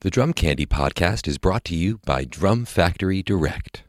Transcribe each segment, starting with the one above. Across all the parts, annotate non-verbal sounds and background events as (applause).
The Drum Candy podcast is brought to you by Drum Factory Direct.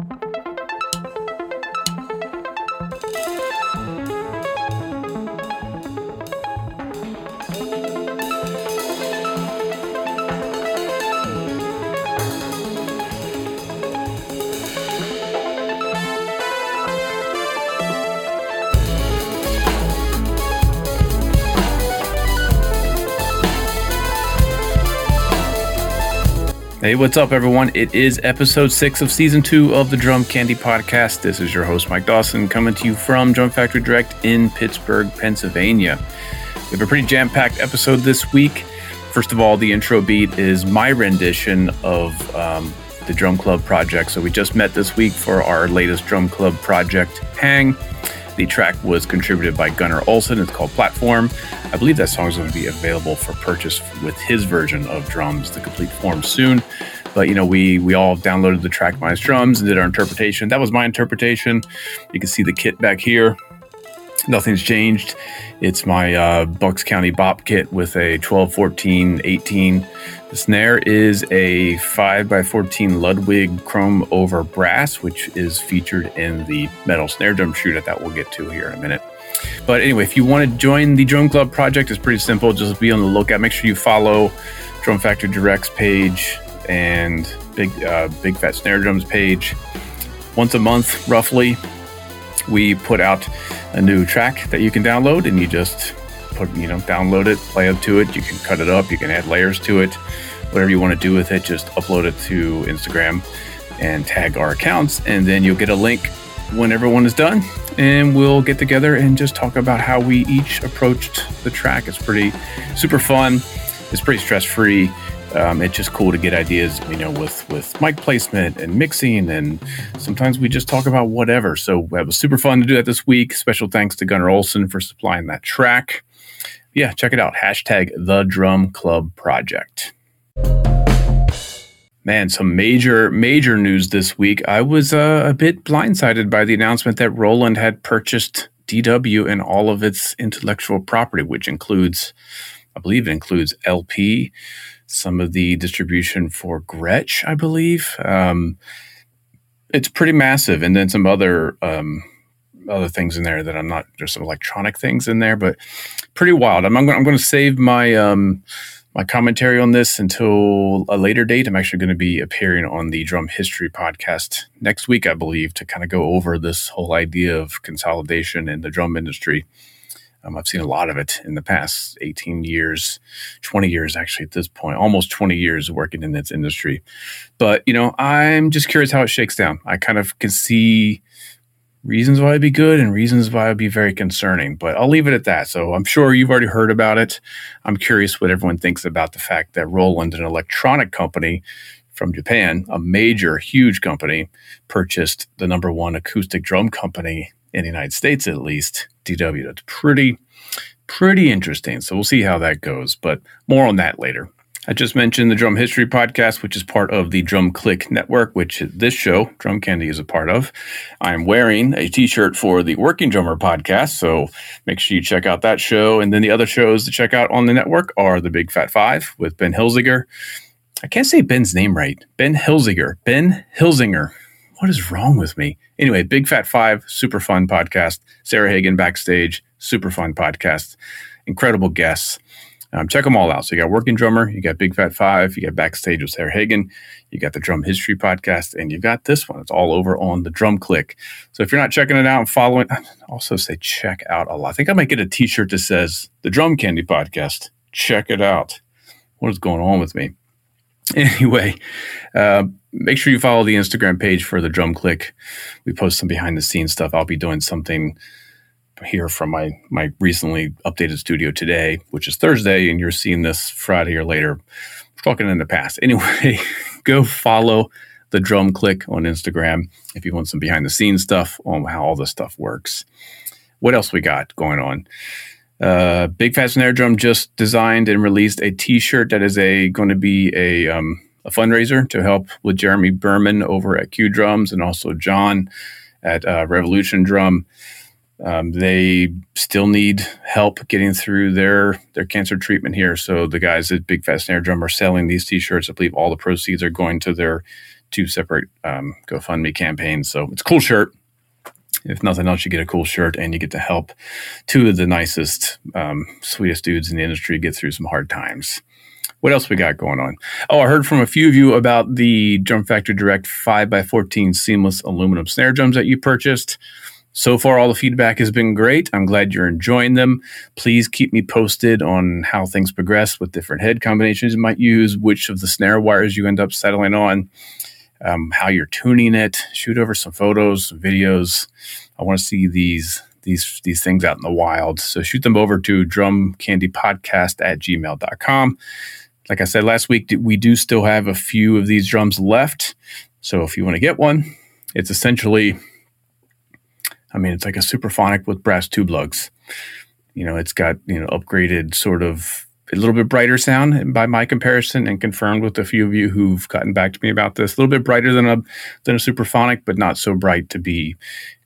Hey, what's up, everyone? It is episode six of season two of the Drum Candy Podcast. This is your host, Mike Dawson, coming to you from Drum Factory Direct in Pittsburgh, Pennsylvania. We have a pretty jam packed episode this week. First of all, the intro beat is my rendition of um, the Drum Club project. So we just met this week for our latest Drum Club project, Hang. The track was contributed by Gunnar Olson. It's called Platform. I believe that song is going to be available for purchase with his version of drums, the complete form, soon. But you know, we we all downloaded the track minus drums and did our interpretation. That was my interpretation. You can see the kit back here. Nothing's changed. It's my uh, Bucks County Bop kit with a 12, 14, 18 the snare is a 5x14 Ludwig chrome over brass, which is featured in the metal snare drum shooter that we'll get to here in a minute. But anyway, if you want to join the Drum Club project, it's pretty simple. Just be on the lookout. Make sure you follow Drum Factory Direct's page and Big uh, Big Fat Snare Drums page. Once a month, roughly, we put out a new track that you can download, and you just put you know download it, play up to it. You can cut it up. You can add layers to it. Whatever you want to do with it, just upload it to Instagram and tag our accounts, and then you'll get a link when everyone is done, and we'll get together and just talk about how we each approached the track. It's pretty super fun. It's pretty stress free. Um, it's just cool to get ideas, you know, with with mic placement and mixing, and sometimes we just talk about whatever. So it was super fun to do that this week. Special thanks to Gunnar Olsen for supplying that track yeah, check it out. Hashtag the Drum Club Project. Man, some major, major news this week. I was uh, a bit blindsided by the announcement that Roland had purchased DW and all of its intellectual property, which includes, I believe it includes LP, some of the distribution for Gretsch, I believe. Um, it's pretty massive. And then some other um, other things in there that I'm not. There's some electronic things in there, but pretty wild. I'm, I'm, going to save my um, my commentary on this until a later date. I'm actually going to be appearing on the Drum History podcast next week, I believe, to kind of go over this whole idea of consolidation in the drum industry. Um, I've seen a lot of it in the past 18 years, 20 years actually at this point, almost 20 years working in this industry. But, you know, I'm just curious how it shakes down. I kind of can see reasons why it'd be good and reasons why it'd be very concerning. But I'll leave it at that. So I'm sure you've already heard about it. I'm curious what everyone thinks about the fact that Roland, an electronic company from Japan, a major, huge company, purchased the number one acoustic drum company in the United States, at least, DW. That's pretty, pretty interesting. So we'll see how that goes. But more on that later. I just mentioned the Drum History Podcast, which is part of the Drum Click Network, which this show, Drum Candy, is a part of. I'm wearing a t shirt for the Working Drummer Podcast, so make sure you check out that show. And then the other shows to check out on the network are The Big Fat Five with Ben Hilziger. I can't say Ben's name right. Ben Hilziger. Ben Hilzinger. What is wrong with me? Anyway, Big Fat Five, super fun podcast. Sarah Hagen backstage, super fun podcast. Incredible guests. Um, check them all out. So you got Working Drummer, you got Big Fat Five, you got Backstage with Sarah Hagen, you got the Drum History Podcast, and you've got this one. It's all over on the Drum Click. So if you're not checking it out and following, I also say check out a lot. I think I might get a T-shirt that says the Drum Candy Podcast. Check it out. What is going on with me? (laughs) Anyway, uh, make sure you follow the Instagram page for the Drum Click. We post some behind the scenes stuff. I'll be doing something here from my my recently updated studio today, which is Thursday, and you're seeing this Friday or later. We're talking in the past. (laughs) Anyway, go follow the Drum Click on Instagram if you want some behind the scenes stuff on how all this stuff works. What else we got going on? Uh, Big Fat Snare Drum just designed and released a T-shirt that is a going to be a um, a fundraiser to help with Jeremy Berman over at Q Drums and also John at uh, Revolution Drum Um, they still need help getting through their their cancer treatment here. So the guys at Big Fat Snare Drum are selling these T-shirts. I believe all the proceeds are going to their two separate um, GoFundMe campaigns. So it's a cool shirt. If nothing else, you get a cool shirt and you get to help two of the nicest, um, sweetest dudes in the industry get through some hard times. What else we got going on? Oh, I heard from a few of you about the Drum Factory Direct 5x14 seamless aluminum snare drums that you purchased. So far, all the feedback has been great. I'm glad you're enjoying them. Please keep me posted on how things progress with different head combinations you might use, which of the snare wires you end up settling on, um, how you're tuning it. Shoot over some photos, some videos. I want to see these these these things out in the wild. So shoot them over to drumcandypodcast at gmail.com. Like I said last week, we do still have a few of these drums left. So if you want to get one, it's essentially, I mean, it's like a Supraphonic with brass tube lugs. You know, it's got, you know, upgraded sort of a little bit brighter sound by my comparison and confirmed with a few of you who've gotten back to me about this. A little bit brighter than a than a Supraphonic, but not so bright to be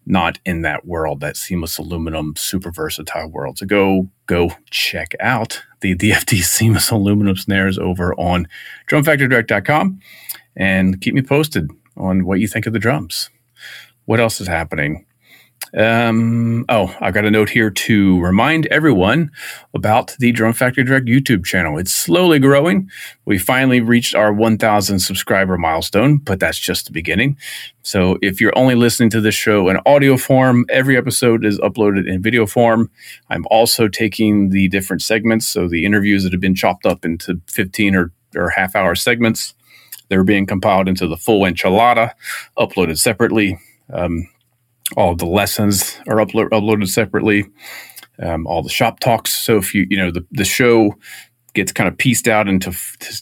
not in that world, that seamless aluminum super versatile world. So go go check out the DFD (laughs) seamless aluminum snares over on drumfactorydirect.com and keep me posted on what you think of the drums. What else is happening? Um, oh, I've got a note here to remind everyone about the Drum Factory Direct YouTube channel. It's slowly growing. We finally reached our 1,000 subscriber milestone, but that's just the beginning. So if you're only listening to this show in audio form, every episode is uploaded in video form. I'm also taking the different segments, so the interviews that have been chopped up into 15 or, or half hour segments, they're being compiled into the full enchilada, uploaded separately. Um, all the lessons are uplo- uploaded separately. Um, all the shop talks. So if you you know the the show gets kind of pieced out into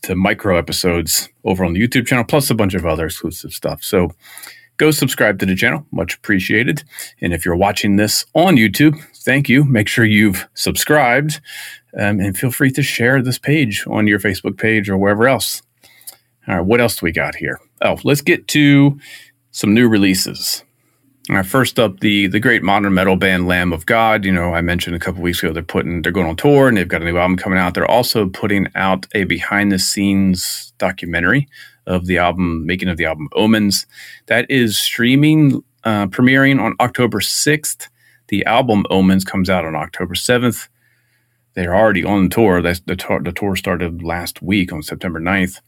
to micro episodes over on the YouTube channel, plus a bunch of other exclusive stuff. So go subscribe to the channel, much appreciated. And if you're watching this on YouTube, thank you. Make sure you've subscribed, um, and feel free to share this page on your Facebook page or wherever else. All right, what else do we got here? Oh, let's get to some new releases. Uh, first up, the the great modern metal band Lamb of God. You know, I mentioned a couple weeks ago they're putting they're going on tour and they've got a new album coming out. They're also putting out a behind the scenes documentary of the album, making of the album Omens. That is streaming, uh, premiering on October sixth. The album Omens comes out on October seventh. They're already on tour. That's the, tour, the tour started last week on September 9th.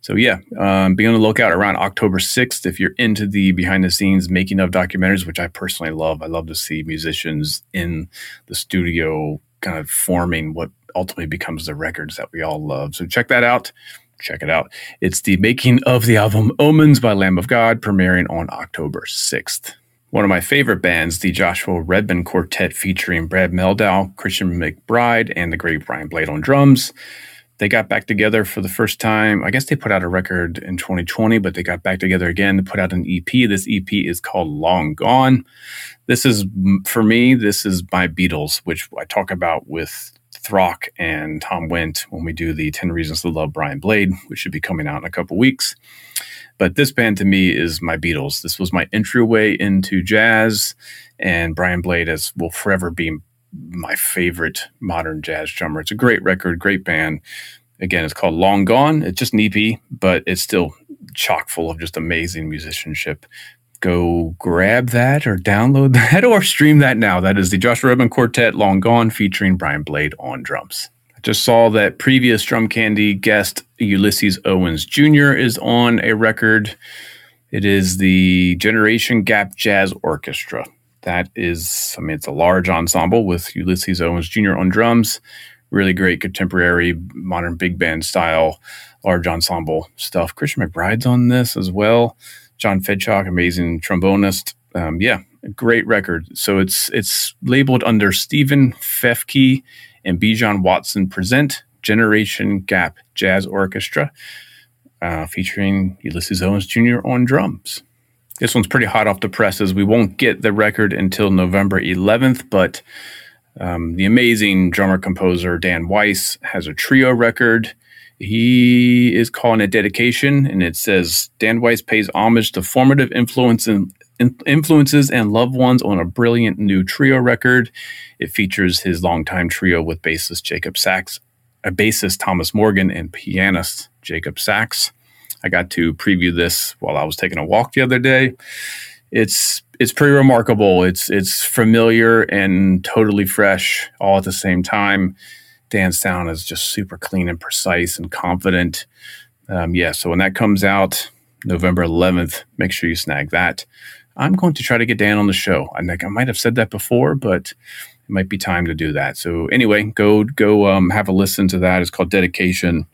So yeah, um, be on the lookout around October 6th if you're into the behind the scenes making of documentaries, which I personally love. I love to see musicians in the studio kind of forming what ultimately becomes the records that we all love. So check that out. Check it out. It's the making of the album Omens by Lamb of God, premiering on October 6th. One of my favorite bands, the Joshua Redman Quartet featuring Brad Mehldau, Christian McBride, and the great Brian Blade on drums. They got back together for the first time. I guess they put out a record in 2020, but they got back together again to put out an EP. This EP is called Long Gone. This is, for me, this is my Beatles, which I talk about with Throck and Tom Wendt when we do the 10 Reasons to Love Brian Blade, which should be coming out in a couple weeks. But this band to me is my Beatles. This was my entryway into jazz, and Brian Blade is, will forever be my favorite modern jazz drummer. It's a great record, great band. Again, it's called Long Gone. It's just an EP, but it's still chock full of just amazing musicianship. Go grab that or download (laughs) that or stream that now. That is the Joshua Redman Quartet Long Gone featuring Brian Blade on drums. Just saw that previous Drum Candy guest Ulysses Owens Jr. is on a record. It is the Generation Gap Jazz Orchestra. That is, I mean, it's a large ensemble with Ulysses Owens Jr. on drums. Really great contemporary, modern big band style, large ensemble stuff. Christian McBride's on this as well. John Fedchock, amazing trombonist. Um, yeah, great record. So it's it's labeled under Steven Feifke and Bijon Watson present Generation Gap Jazz Orchestra, uh, featuring Ulysses Owens Jr. on drums. This one's pretty hot off the presses. We won't get the record until November 11th, but um, the amazing drummer composer Dan Weiss has a trio record. He is calling it dedication, and it says Dan Weiss pays homage to formative influence in, influences and loved ones on a brilliant new trio record. It features his longtime trio with bassist Jacob Sacks, a bassist Thomas Morgan, and pianist Jacob Sacks. I got to preview this while I was taking a walk the other day. It's it's pretty remarkable. It's it's familiar and totally fresh all at the same time. Dan's sound is just super clean and precise and confident. Um, yeah, so when that comes out November 11th, make sure you snag that. I'm going to try to get Dan on the show. I I might have said that before, but it might be time to do that. So anyway, go go um, have a listen to that. It's called Dedication.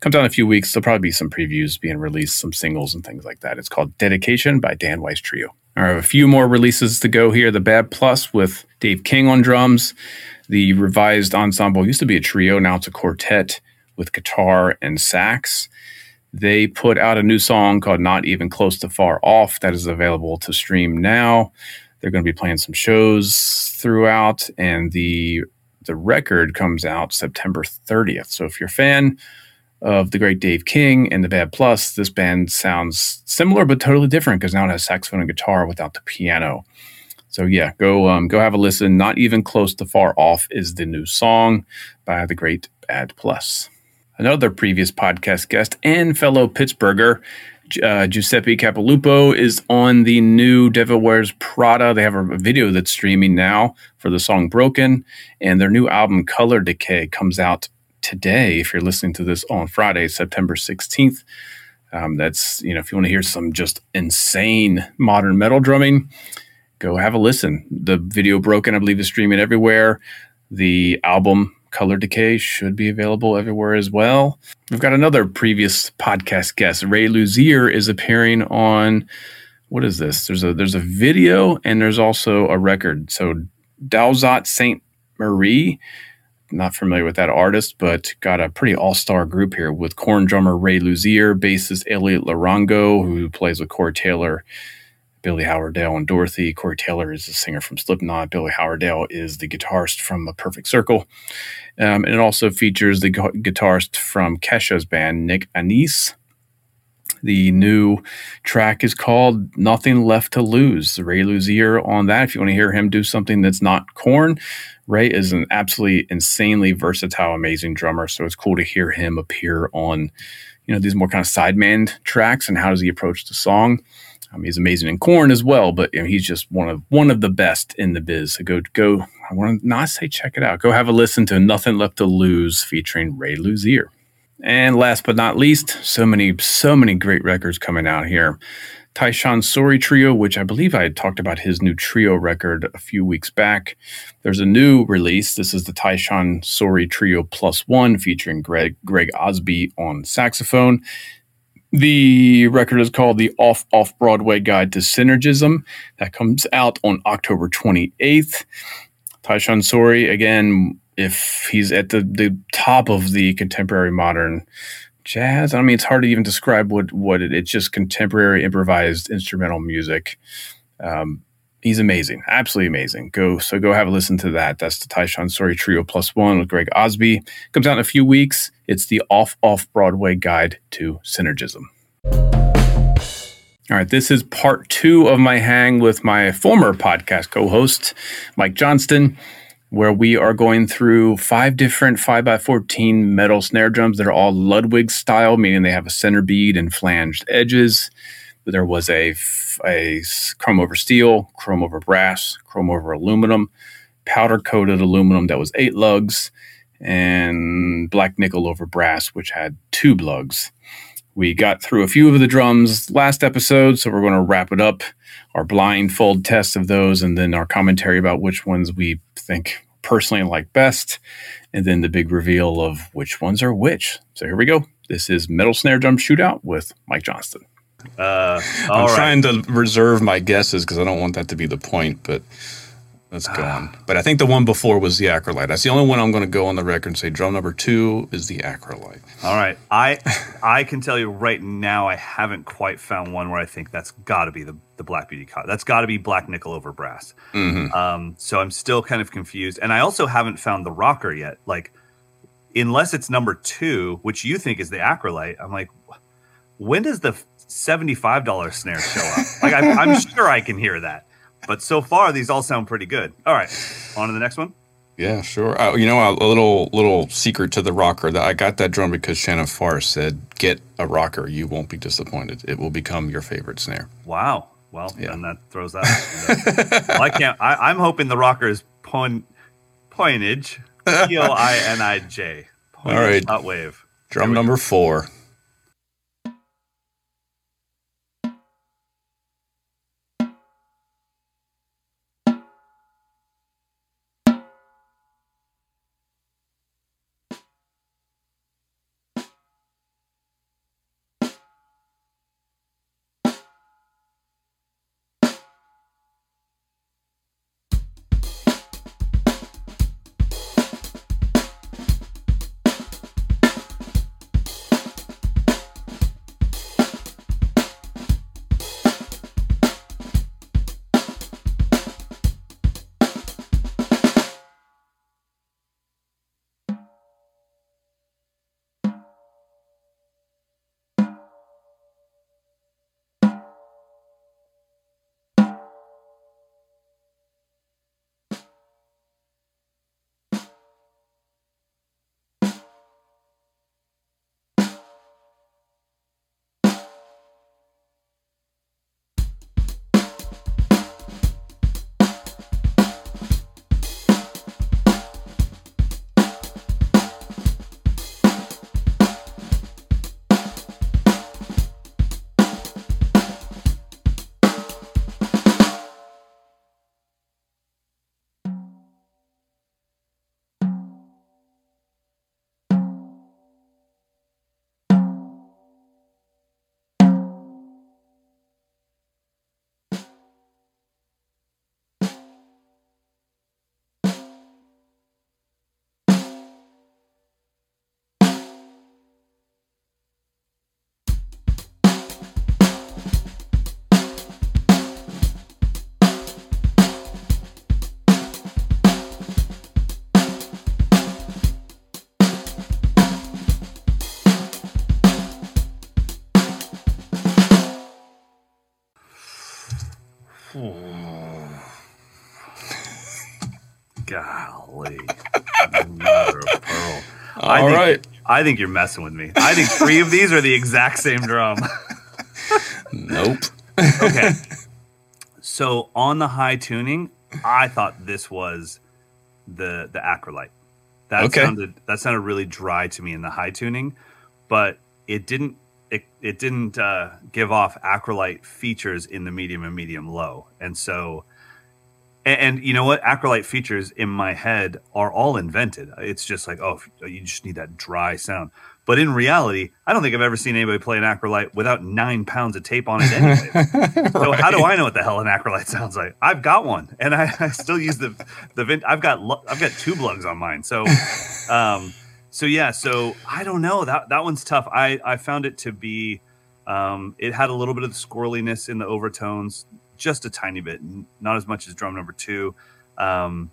Comes out in a few weeks. There'll probably be some previews being released, some singles and things like that. It's called Dedication by Dan Weiss Trio. I have a few more releases to go here. The Bad Plus with Dave King on drums. The revised ensemble used to be a trio, now it's a quartet with guitar and sax. They put out a new song called Not Even Close to Far Off that is available to stream now. They're going to be playing some shows throughout, and the the record comes out September 30th. So if you're a fan of the great Dave King and the Bad Plus, this band sounds similar but totally different because now it has saxophone and guitar without the piano. So yeah, go um, go have a listen. Not even close to far off is the new song by the great Bad Plus. Another previous podcast guest and fellow Pittsburgher, uh, Giuseppe Capolupo, is on the new Devil Wears Prada. They have a video that's streaming now for the song Broken, and their new album Color Decay comes out today. If you're listening to this on Friday, September 16th. Um, that's, you know, if you want to hear some just insane modern metal drumming, go have a listen. The video Broken, I believe, is streaming everywhere. The album Color Decay should be available everywhere as well. We've got another previous podcast guest. Ray Luzier is appearing on what is this? There's a there's a video and there's also a record. So Dauzat Saint Marie, not familiar with that artist, but got a pretty all-star group here with Korn drummer Ray Luzier, bassist Elliot Lorango, who plays with Corey Taylor Billy Howerdel and Dorothy. Corey Taylor is the singer from Slipknot. Billy Howerdel is the guitarist from A Perfect Circle. Um, and it also features the gu- guitarist from Kesha's band, Nick Annis. The new track is called Nothing Left to Lose. Ray Luzier on that. If you want to hear him do something that's not Korn, Ray is an absolutely insanely versatile, amazing drummer. So it's cool to hear him appear on, you know, these more kind of sideman tracks and how does he approach the song. Um, he's amazing in Korn as well, but you know, he's just one of one of the best in the biz. So go go. I want to not say check it out. Go have a listen to "Nothing Left to Lose" featuring Ray Luzier. And last but not least, so many so many great records coming out here. Tyshawn Sorey Trio, which I believe I had talked about his new trio record a few weeks back. There's a new release. This is the Tyshawn Sorey Trio Plus One featuring Greg Greg Osby on saxophone. The record is called The Off Off Broadway Guide to Synergism. That comes out on October 28th. Tyshawn Sorey, again, if he's at the, the top of the contemporary modern jazz, I mean, it's hard to even describe what, what it, it's just contemporary improvised instrumental music. Um, he's amazing, absolutely amazing. Go so go have a listen to that. That's the Tyshawn Sorey Trio Plus One with Greg Osby. Comes out in a few weeks. It's the off off Broadway guide to synergism. All right, this is part two of my hang with my former podcast co-host Mike Johnston, where we are going through five different five by fourteen metal snare drums that are all Ludwig style, meaning they have a center bead and flanged edges. There was a a chrome over steel, chrome over brass, chrome over aluminum, powder coated aluminum that was eight lugs, and black nickel over brass, which had two lugs. We got through a few of the drums last episode, so we're going to wrap it up. Our blindfold test of those, and then our commentary about which ones we think personally like best, and then the big reveal of which ones are which. So here we go. This is Metal Snare Drum Shootout with Mike Johnston. Uh, I'm right. trying to reserve my guesses because I don't want that to be the point, but let's go on. But I think the one before was the Acrolite. That's the only one I'm going to go on the record and say drum number two is the Acrolite. All right, I (laughs) I can tell you right now I haven't quite found one where I think that's got to be the the Black Beauty cut. That's got to be black nickel over brass. Mm-hmm. Um, so I'm still kind of confused, and I also haven't found the rocker yet. Like, unless it's number two, which you think is the Acrolite, I'm like when does the $75 snare show up? Like, I'm, I'm (laughs) sure I can hear that. But so far, these all sound pretty good. All right, on to the next one. Yeah, sure. Uh, you know, a, little little secret to the rocker that I got that drum because Shannon Farr said, "Get a rocker, you won't be disappointed. It will become your favorite snare." Wow. Well, yeah. and that throws that. well, I can't. I, am hoping the rocker is point pointage. (laughs) P o i n i j. All right. Not wave. Drum number four. Pearl. All I think, right. I think you're messing with me. I think three of these are the exact same drum. nope. okay. So on the high tuning, I thought this was the the acrolite. That okay. sounded that sounded really dry to me in the high tuning, but it didn't it, it didn't uh, give off acrolite features in the medium and medium low. And so and, and, you know what? Acrolite features in my head are all invented. It's just like, oh, you just need that dry sound. But in reality, I don't think I've ever seen anybody play an acrolite without nine pounds of tape on it anyway. right. (laughs) So how do I know what the hell an acrolite sounds like? I've got one, and I, I still use the the. Vin- I've got I've got tube lugs on mine. So, um, so yeah. So I don't know that that one's tough. I I found it to be. Um, it had a little bit of the squirreliness in the overtones just a tiny bit, not as much as drum number two. Um,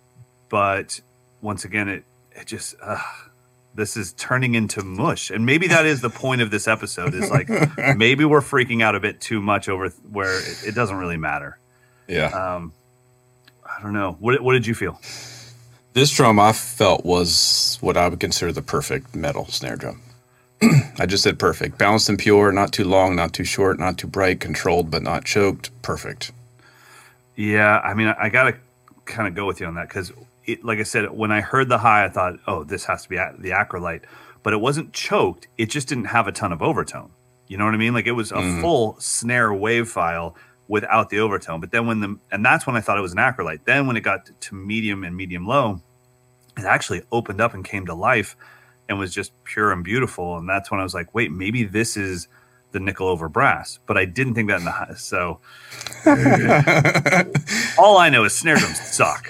but once again, it it just uh, this is turning into mush, and maybe that is the point of this episode. Is like (laughs) maybe we're freaking out a bit too much over where it, it doesn't really matter. Yeah. Um, I don't know. What what did you feel? This drum I felt was what I would consider the perfect metal snare drum. (clears throat) I just said perfect. Balanced and pure, not too long, not too short, not too bright, controlled but not choked. Perfect. Yeah, I mean, I, I got to kind of go with you on that because, like I said, when I heard the high, I thought, oh, this has to be the acrolite, but it wasn't choked. It just didn't have a ton of overtone. You know what I mean? Like it was a mm. full snare wave file without the overtone. But then when the and that's when I thought it was an acrolite. Then when it got to medium and medium low, it actually opened up and came to life and was just pure and beautiful. And that's when I was like, wait, maybe this is the nickel over brass. But I didn't think that in the high. So (laughs) all I know is snare drums suck.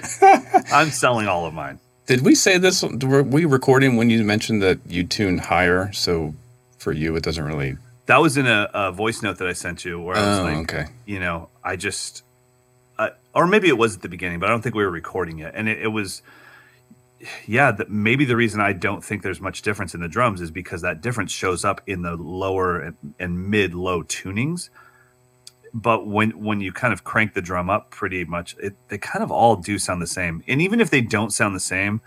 I'm selling all of mine. Did we say this? Were we recording when you mentioned that you tune higher? So for you, it doesn't really. That was in a, a voice note that I sent you where I was oh, like, okay. you know, I just, uh, or maybe it was at the beginning, but I don't think we were recording yet. And it, it was, yeah, the, maybe the reason I don't think there's much difference in the drums is because that difference shows up in the lower and, and mid low tunings. But when when you kind of crank the drum up pretty much, it, they kind of all do sound the same. And even if they don't sound the same,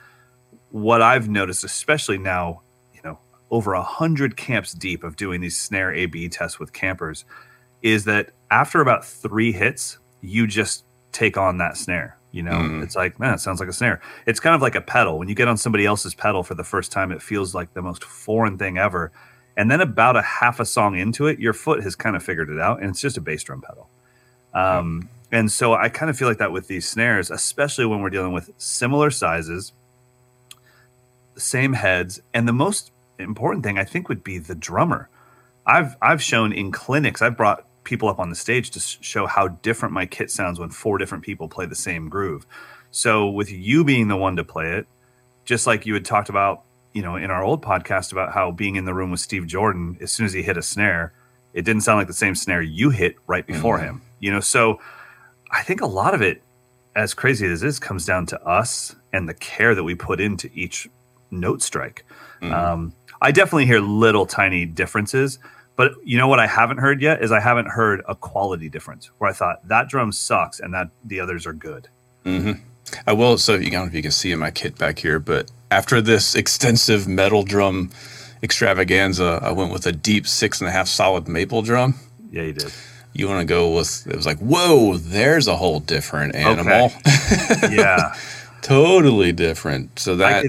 what I've noticed, especially now, you know, over a hundred camps deep of doing these snare A/B tests with campers, is that after about three hits, you just take on that snare you know, mm. it's like, man, it sounds like a snare. It's kind of like a pedal. When you get on somebody else's pedal for the first time, it feels like the most foreign thing ever. And then about a half a song into it, your foot has kind of figured it out, and it's just a bass drum pedal. Um, And so I kind of feel like that with these snares, especially when we're dealing with similar sizes, same heads, and the most important thing I think would be the drummer. I've I've shown in clinics, I've brought people up on the stage to show how different my kit sounds when four different people play the same groove. So with you being the one to play it, just like you had talked about, you know, in our old podcast about how being in the room with Steve Jordan, as soon as he hit a snare, it didn't sound like the same snare you hit right before mm-hmm. him. You know, so I think a lot of it, as crazy as it is, comes down to us and the care that we put into each note strike. Mm-hmm. Um, I definitely hear little tiny differences, but you know what I haven't heard yet is I haven't heard a quality difference where I thought that drum sucks and that the others are good. Mm-hmm. I will. So you know if you can see in my kit back here, but after this extensive metal drum extravaganza, I went with a deep six and a half solid maple drum. Yeah, you did. You want to go with? It was like, whoa, there's a whole different animal. Okay. yeah, (laughs) totally different. So that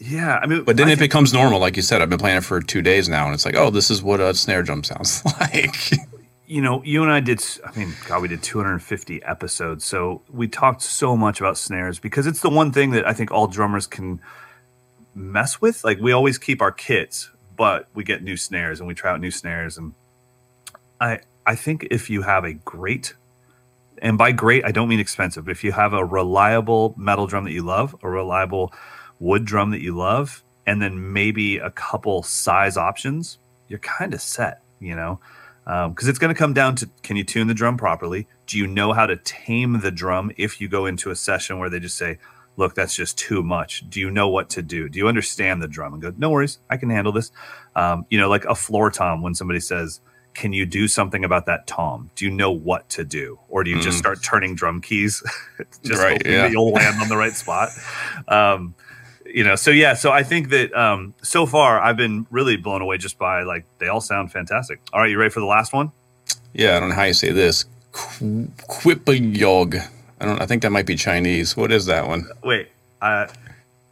yeah, I mean, but then I it becomes normal, like you said. I've been playing it for two days now, and it's like, oh, this is what a snare drum sounds (laughs) like. you know, you and I did. I mean, God, we did 250 episodes, so we talked so much about snares because it's the one thing that I think all drummers can mess with. Like we always keep our kits, but we get new snares and we try out new snares. And I, I think if you have a great, and by great I don't mean expensive. If you have a reliable metal drum that you love, a reliable wood drum that you love, and then maybe a couple size options, you're kind of set, you know? Because um, it's going to come down to can you tune the drum properly? Do you know how to tame the drum if you go into a session where they just say, look, that's just too much. Do you know what to do? Do you understand the drum? And go, no worries, I can handle this. Um, you know, like a floor tom when somebody says, can you do something about that tom? Do you know what to do? Or do you mm. just start turning drum keys? (laughs) just right, hoping yeah. that you'll land on the right spot. Um, you know, so yeah, so I think that um, so far I've been really blown away just by like they all sound fantastic. All right, you ready for the last one? Yeah, I don't know how you say this. Quipayog. I don't. I think that might be Chinese. What is that one? Wait, uh,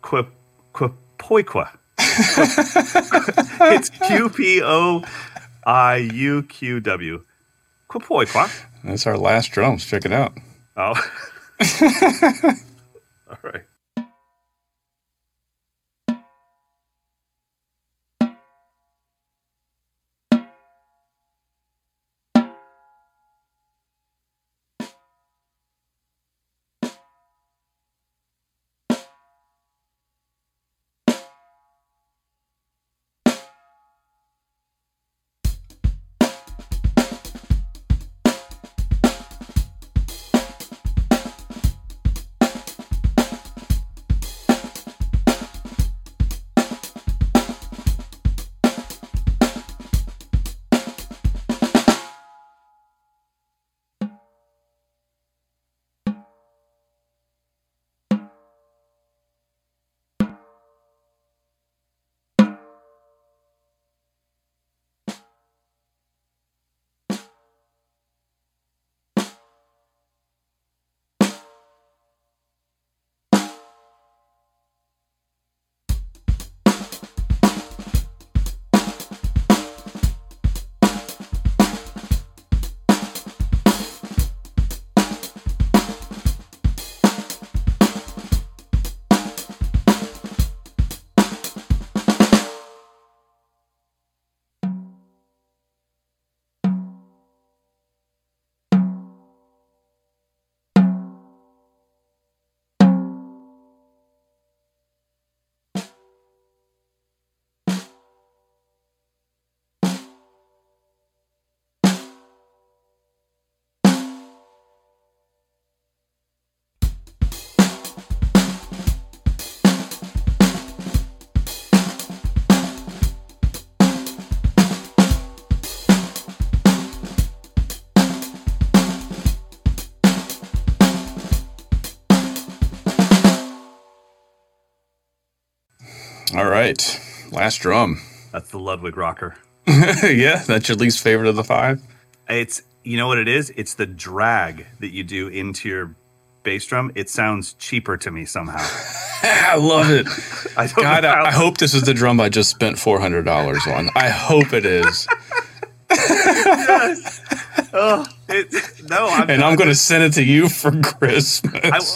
quip quipoiqua. (laughs) it's Q P O I U Q W. Quipoiqua. That's our last drums. Check it out. Oh. (laughs) all right. All right. Last drum. (laughs) That's the Ludwig rocker. yeah, that's your least favorite of the five. It's you know what it is? It's the drag that you do into your bass drum. It sounds cheaper to me somehow. (laughs) I love it. (laughs) I God, I, I, hope this is the drum I just spent four hundred dollars on. I hope it is. yes. Oh, it, no, I'm and I'm going to send it to you for Christmas.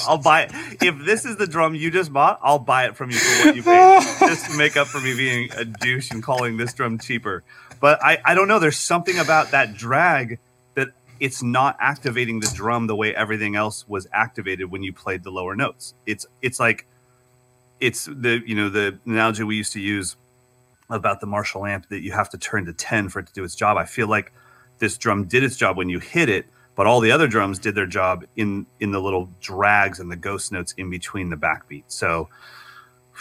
I, will buy it. If this is the drum you just bought, I'll buy it from you for what you paid, (laughs) just to make up for me being a douche and calling this drum cheaper. But I, I don't know. There's something about that drag that it's not activating the drum the way everything else was activated when you played the lower notes. It's it's like it's the you know the analogy we used to use about the Marshall amp that you have to turn to 10 for it to do its job. I feel like this drum did its job when you hit it, but all the other drums did their job in in the little drags and the ghost notes in between the backbeat. So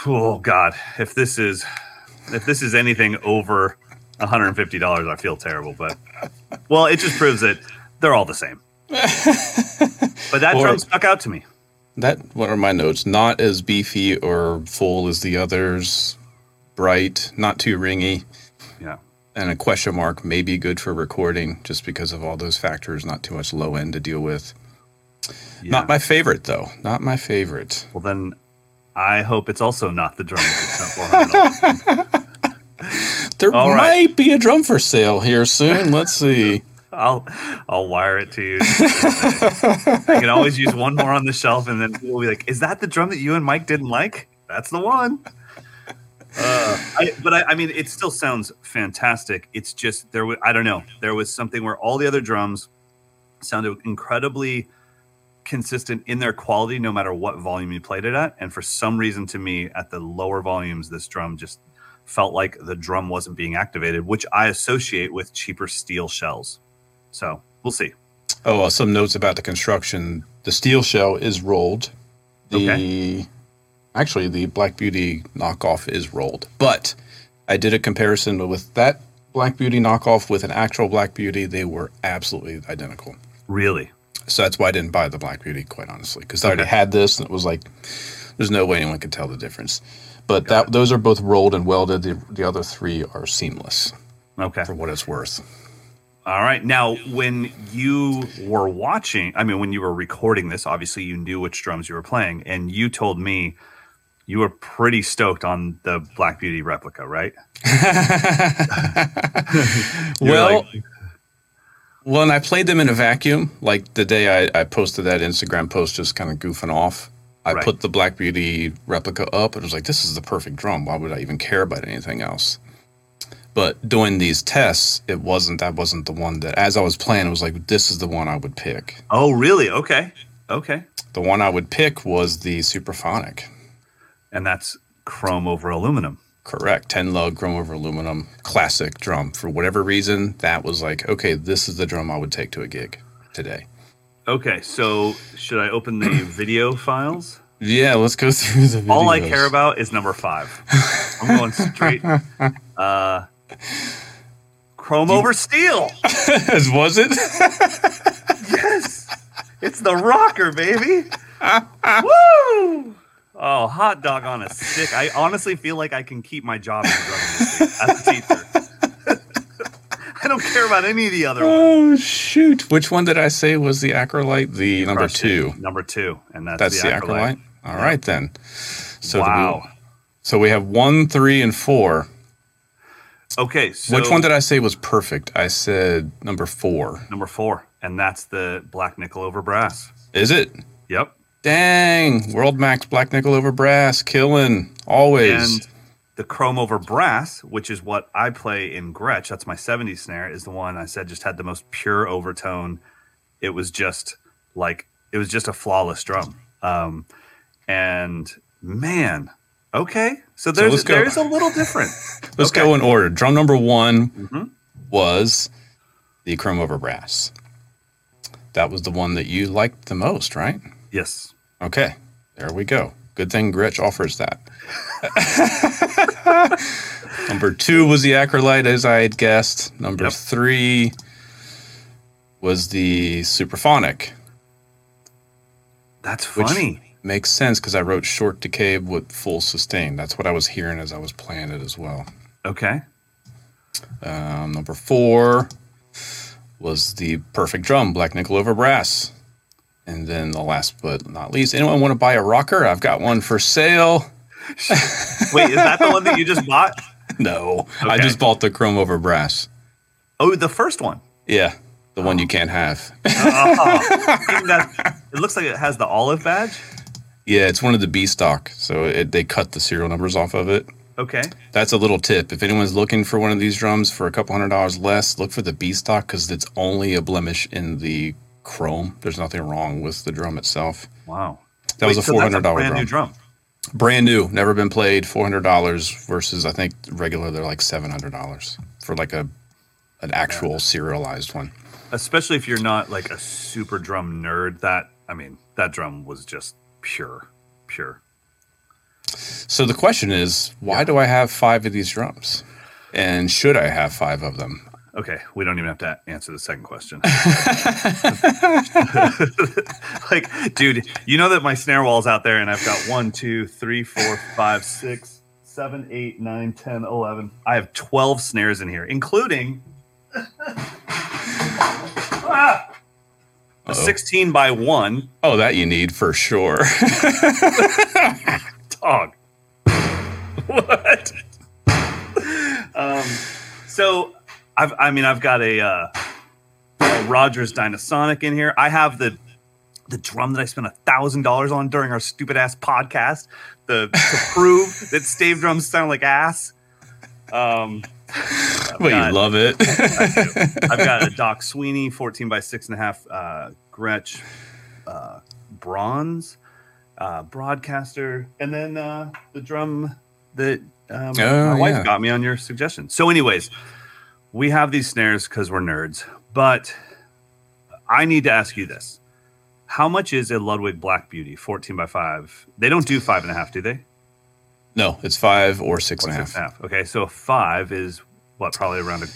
oh god, if this is if this is anything over $150, I feel terrible, but well, it just proves that they're all the same. (laughs) but that or, drum stuck out to me. That what are my notes? Not as beefy or full as the others. Bright, not too ringy. And a question mark may be good for recording just because of all those factors, not too much low end to deal with. Yeah. Not my favorite though. Not my favorite. Well then I hope it's also not the drum. (laughs) there All might right. be a drum for sale here soon. Let's see. (laughs) I'll I'll wire it to you. I can always use one more on the shelf, and then people will be like, "Is that the drum that you and Mike didn't like?" That's the one. Uh, I, but I, I, mean, it still sounds fantastic. It's just there was I don't know. There was something where all the other drums sounded incredibly consistent in their quality, no matter what volume you played it at. And for some reason, to me, at the lower volumes, this drum just felt like the drum wasn't being activated, which I associate with cheaper steel shells. So we'll see. Oh, uh, some notes about the construction. The steel shell is rolled. The okay. Actually the Black Beauty knockoff is rolled, but I did a comparison with that Black Beauty knockoff with an actual Black Beauty. They were absolutely identical. Really? So that's why I didn't buy the Black Beauty, quite honestly, because I already had this, and it was like, there's no way anyone could tell the difference. But Got that it. those are both rolled and welded. The, the other three are seamless. Okay. For what it's worth. All right. Now, when you were watching, I mean, when you were recording this, obviously you knew which drums you were playing, and you told me you were pretty stoked on the Black Beauty replica, right? (laughs) (laughs) well, like, when I played them in a vacuum, like the day I, I posted that Instagram post, just kind of goofing off, I right. put the Black Beauty replica up, and it was like, this is the perfect drum. Why would I even care about anything else? But doing these tests, it wasn't that wasn't the one that as I was playing, it was like this is the one I would pick. Oh, really? Okay. Okay. The one I would pick was the Supraphonic. And that's chrome over aluminum. Correct. 10 lug chrome over aluminum classic drum. For whatever reason, that was like, okay, this is the drum I would take to a gig today. Okay, so should I open the (clears throat) video files? Yeah, let's go (laughs) through the videos. All I care about is number five. I'm going straight. (laughs) Uh, Chrome over steel. (laughs) Was it? yes. It's the rocker, baby. Woo! Oh, hot dog on a stick. I honestly feel like I can keep my job in the as a teacher. (laughs) I don't care about any of the other oh, ones. Oh shoot! Which one did I say was the acrolite? The number two. Number two, and that's, that's the, the acrolite. acrolite? All yeah. right then. So wow. We, so we have one, three, and four. Okay. So Which one did I say was perfect? I said number four. Number four. And that's the black nickel over brass. Is it? Yep. Dang. WorldMax black nickel over brass. Killing. Always. And the chrome over brass, which is what I play in Gretsch, that's my 70s snare, is the one I said just had the most pure overtone. It was just like, it was just a flawless drum. Um, and man, Okay, so there's so there's a little different. (laughs) let's okay. go in order. Drum number one mm-hmm. was the chrome over brass. That was the one that you liked the most, right? Yes. Okay, there we go. Good thing Gretsch offers that. (laughs) number two was the acrolite, as I had guessed. Number yep. three was the supraphonic. That's funny. Makes sense because I wrote short decay with full sustain. That's what I was hearing as I was playing it as well. Okay. Um, number four was the perfect drum, black nickel over brass. And then the last but not least, anyone want to buy a rocker? I've got one for sale. (laughs) Wait, is that the one that you just bought? (laughs) No, okay. I just bought the chrome over brass. Oh, the first one. Yeah, the oh. one you can't have. (laughs) uh, it looks like it has the olive badge. Yeah, it's one of the B stock, so it, they cut the serial numbers off of it. Okay. That's a little tip. If anyone's looking for one of these drums for a couple hundred dollars less, look for the B stock because it's only a blemish in the chrome. There's nothing wrong with the drum itself. Wow. That Wait, was a four hundred dollar brand drum. new drum. Brand new, never been played. Four hundred dollars versus I think regular they're like seven hundred dollars for like a an actual yeah. serialized one. Especially if you're not like a super drum nerd. That I mean, that drum was just pure, pure. So the question is, why yeah. do I have five of these drums? And should I have five of them? Okay, we don't even have to answer the second question. (laughs) like, dude, you know that my snare wall's out there, and I've got one, two, three, four, five, six, seven, eight, nine, ten, eleven. I have twelve snares in here, including ah, (laughs) a sixteen by one. Oh, that you need for sure. (laughs) Dog. what? um, so I've, I mean, I've got a, uh, a Rogers Dynasonic in here. I have the the drum that I spent a thousand dollars on during our stupid ass podcast, the to (laughs) prove that stave drums sound like ass. Um, well, got, you love it. I've got a (laughs) Doc Sweeney 14 by six and a half uh, Gretsch uh, bronze uh, Broadkaster, and then uh, the drum that um, oh, my wife yeah. got me on your suggestion. So, anyways, we have these snares because we're nerds, but I need to ask you this. How much is a Ludwig Black Beauty 14 by 5? They don't do five and a half, do they? No, it's five or six, or and, six a half. and a half. Okay, so five is what, probably around a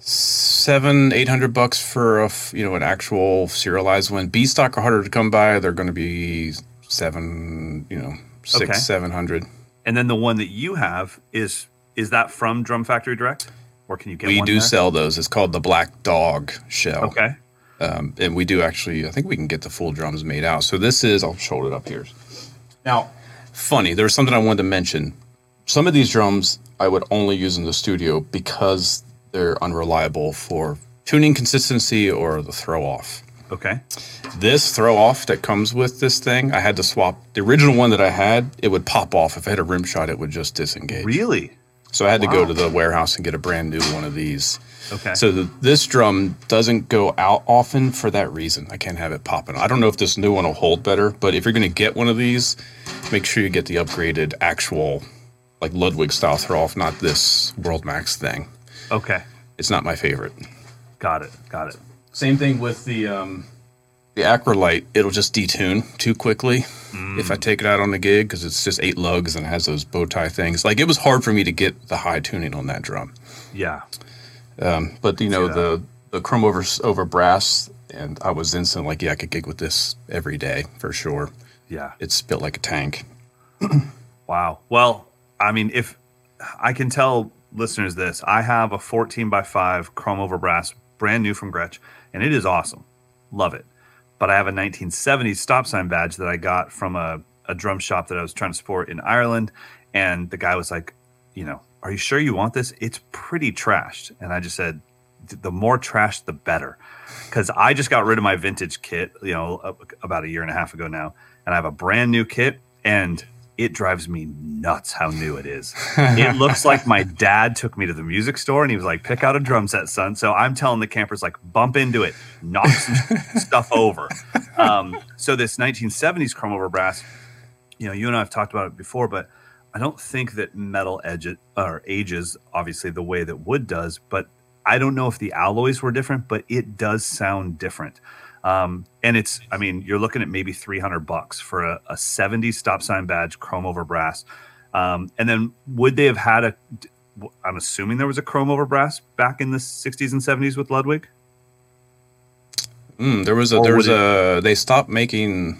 seven, eight hundred bucks for a you know an actual serialized one. B stock are harder to come by. They're going to be seven, you know, six, okay. seven hundred. And then the one that you have is is that from Drum Factory Direct, or can you get? We do there? sell those. It's called the Black Dog shell. Okay. Um, and we do actually. I think we can get the full drums made out. So this is. I'll hold it up here. Now, funny. There's something I wanted to mention. Some of these drums I would only use in the studio because they're unreliable for tuning consistency or the throw off. Okay. This throw off that comes with this thing, I had to swap the original one that I had. It would pop off if I had a rim shot. It would just disengage. Really? So I had wow. to go to the warehouse and get a brand new one of these. Okay. So the, this drum doesn't go out often for that reason. I can't have it popping. I don't know if this new one will hold better, but if you're going to get one of these, make sure you get the upgraded actual, like Ludwig style throw off, not this WorldMax thing. Okay. It's not my favorite. Got it. Got it. Same thing with the um, the Acrolite. It'll just detune too quickly mm. if I take it out on the gig because it's just eight lugs and it has those bow tie things. Like it was hard for me to get the high tuning on that drum. Yeah. Um, but you know the the chrome over over brass, and I was instant like, yeah, I could gig with this every day for sure. Yeah. It's built like a tank. (clears throat) wow. Well, I mean, if I can tell listeners this, I have a 14 by 5 chrome over brass, brand new from Gretsch and it is awesome. Love it. But I have a 1970s stop sign badge that I got from a, a drum shop that I was trying to support in Ireland. And the guy was like, you know, are you sure you want this? It's pretty trashed. And I just said, the more trash, the better. Because I just got rid of my vintage kit, you know, about a year and a half ago now. And I have a brand new kit. And it drives me nuts how new it is. (laughs) it looks like my dad took me to the music store and he was like, pick out a drum set, son. So I'm telling the campers, like, bump into it, knock some (laughs) stuff over. Um, so this 1970s chrome over brass, you know, you and I have talked about it before, but I don't think that metal edge or ages obviously the way that wood does, but I don't know if the alloys were different, but it does sound different. Um, and it's, I mean, you're looking at maybe 300 bucks for a, a 70 stop sign badge, chrome over brass. Um, and then would they have had a, I'm assuming there was a chrome over brass back in the 60s and 70s with Ludwig? Mm, there was a, or there was a, they stopped making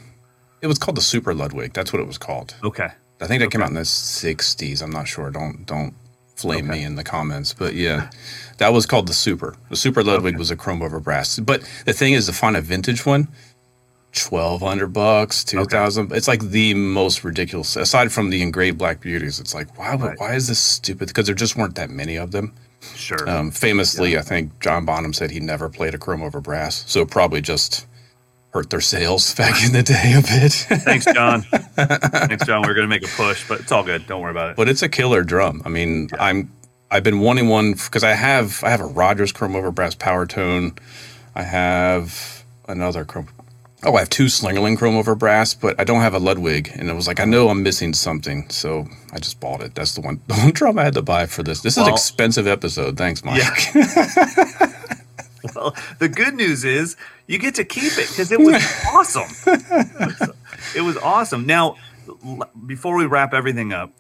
It was called the Super Ludwig. That's what it was called. Okay. I think that okay. came out in the '60s. I'm not sure. Don't don't flame okay. me in the comments, but yeah, that was called the Super. The Super Ludwig okay. was a chrome over brass. But the thing is, to find a vintage one, twelve hundred bucks, two thousand. Okay. It's like the most ridiculous. Aside from the engraved Black Beauties, it's like why? Right. Why is this stupid? Because there just weren't that many of them. Sure. Um, famously, yeah. I think John Bonham said he never played a chrome over brass, so probably just hurt their sales (laughs) back in the day a bit. Thanks, John. (laughs) Thanks, John. We're going to make a push, but it's all good. Don't worry about it. But it's a killer drum. I mean, yeah. I'm I've been wanting one because I have I have a Rogers chrome over brass power tone. I have another chrome. Oh, I have two Slingerland chrome over brass, but I don't have a Ludwig. And it was like I know I'm missing something, so I just bought it. That's the one (laughs) the one drum I had to buy for this. This is an expensive episode. Thanks, Mike. Yeah. Well, the good news is you get to keep it because it was (laughs) awesome. It was awesome. Now, before we wrap everything up,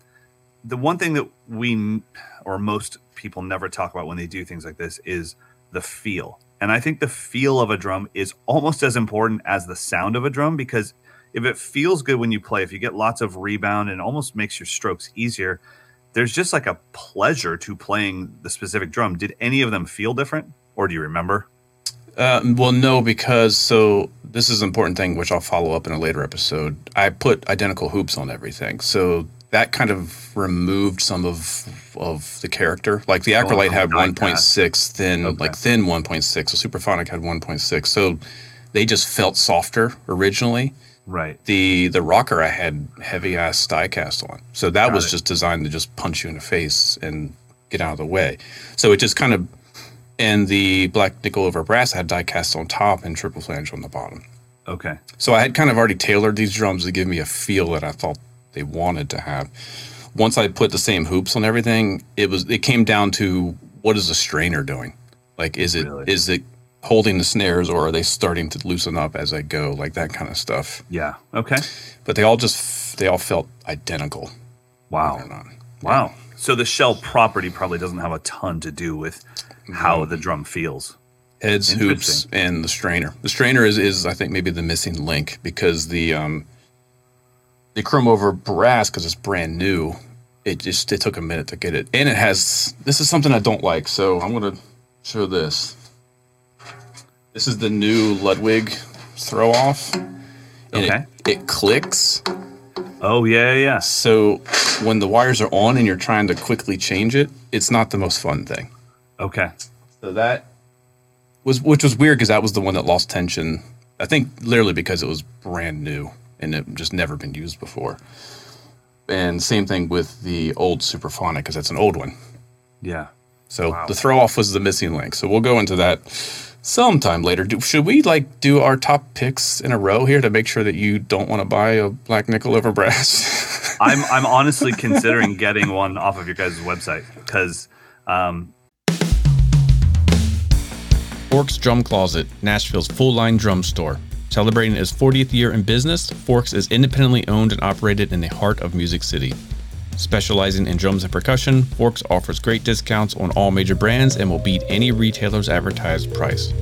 the one thing that we or most people never talk about when they do things like this is the feel. And I think the feel of a drum is almost as important as the sound of a drum because if it feels good when you play, if you get lots of rebound and almost makes your strokes easier, there's just like a pleasure to playing the specific drum. Did any of them feel different or do you remember? Uh, well, no, because so this is an important thing, which I'll follow up in a later episode. I put identical hoops on everything, so that kind of removed some of of the character. Like the Acrolite oh, had 1.6 thin, okay. like thin 1.6. So Supraphonic had 1.6. So they just felt softer originally. Right. The the rocker I had heavy ass diecast on, so that Got was it. just designed to just punch you in the face and get out of the way. So it just kind of and the black nickel over brass had die cast on top and triple flange on the bottom. Okay. So I had kind of already tailored these drums to give me a feel that I thought they wanted to have. Once I put the same hoops on everything, it was it came down to what is the strainer doing? Like is it really? is it holding the snares or are they starting to loosen up as I go? Like that kind of stuff. Yeah. Okay. But they all just they all felt identical. Wow. Wow. So the shell property probably doesn't have a ton to do with how the drum feels. Heads, hoops, and the strainer. The strainer is, is I think maybe the missing link because the um, the chrome over brass because it's brand new. It just it took a minute to get it, and it has this is something I don't like. So I'm gonna show this. This is the new Ludwig throw off. Okay. It, it clicks. Oh yeah, yeah. So when the wires are on and you're trying to quickly change it, it's not the most fun thing. Okay. So that was which was weird because that was the one that lost tension. I think literally because it was brand new and it just never been used before. And same thing with the old Supraphonic because that's an old one. Yeah. So wow. the throw off was the missing link. So we'll go into that sometime later. Do, should we like do our top picks in a row here to make sure that you don't want to buy a black nickel over brass? I'm I'm honestly (laughs) considering getting one off of your guys' website because um, Forks Drum Closet, Nashville's full line drum store. Celebrating its 40th year in business, Forks is independently owned and operated in the heart of Music City. Specializing in drums and percussion, Forks offers great discounts on all major brands and will beat any retailer's advertised price.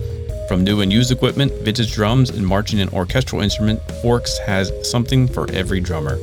From new and used equipment, vintage drums, and marching and orchestral instrument, Forks has something for every drummer.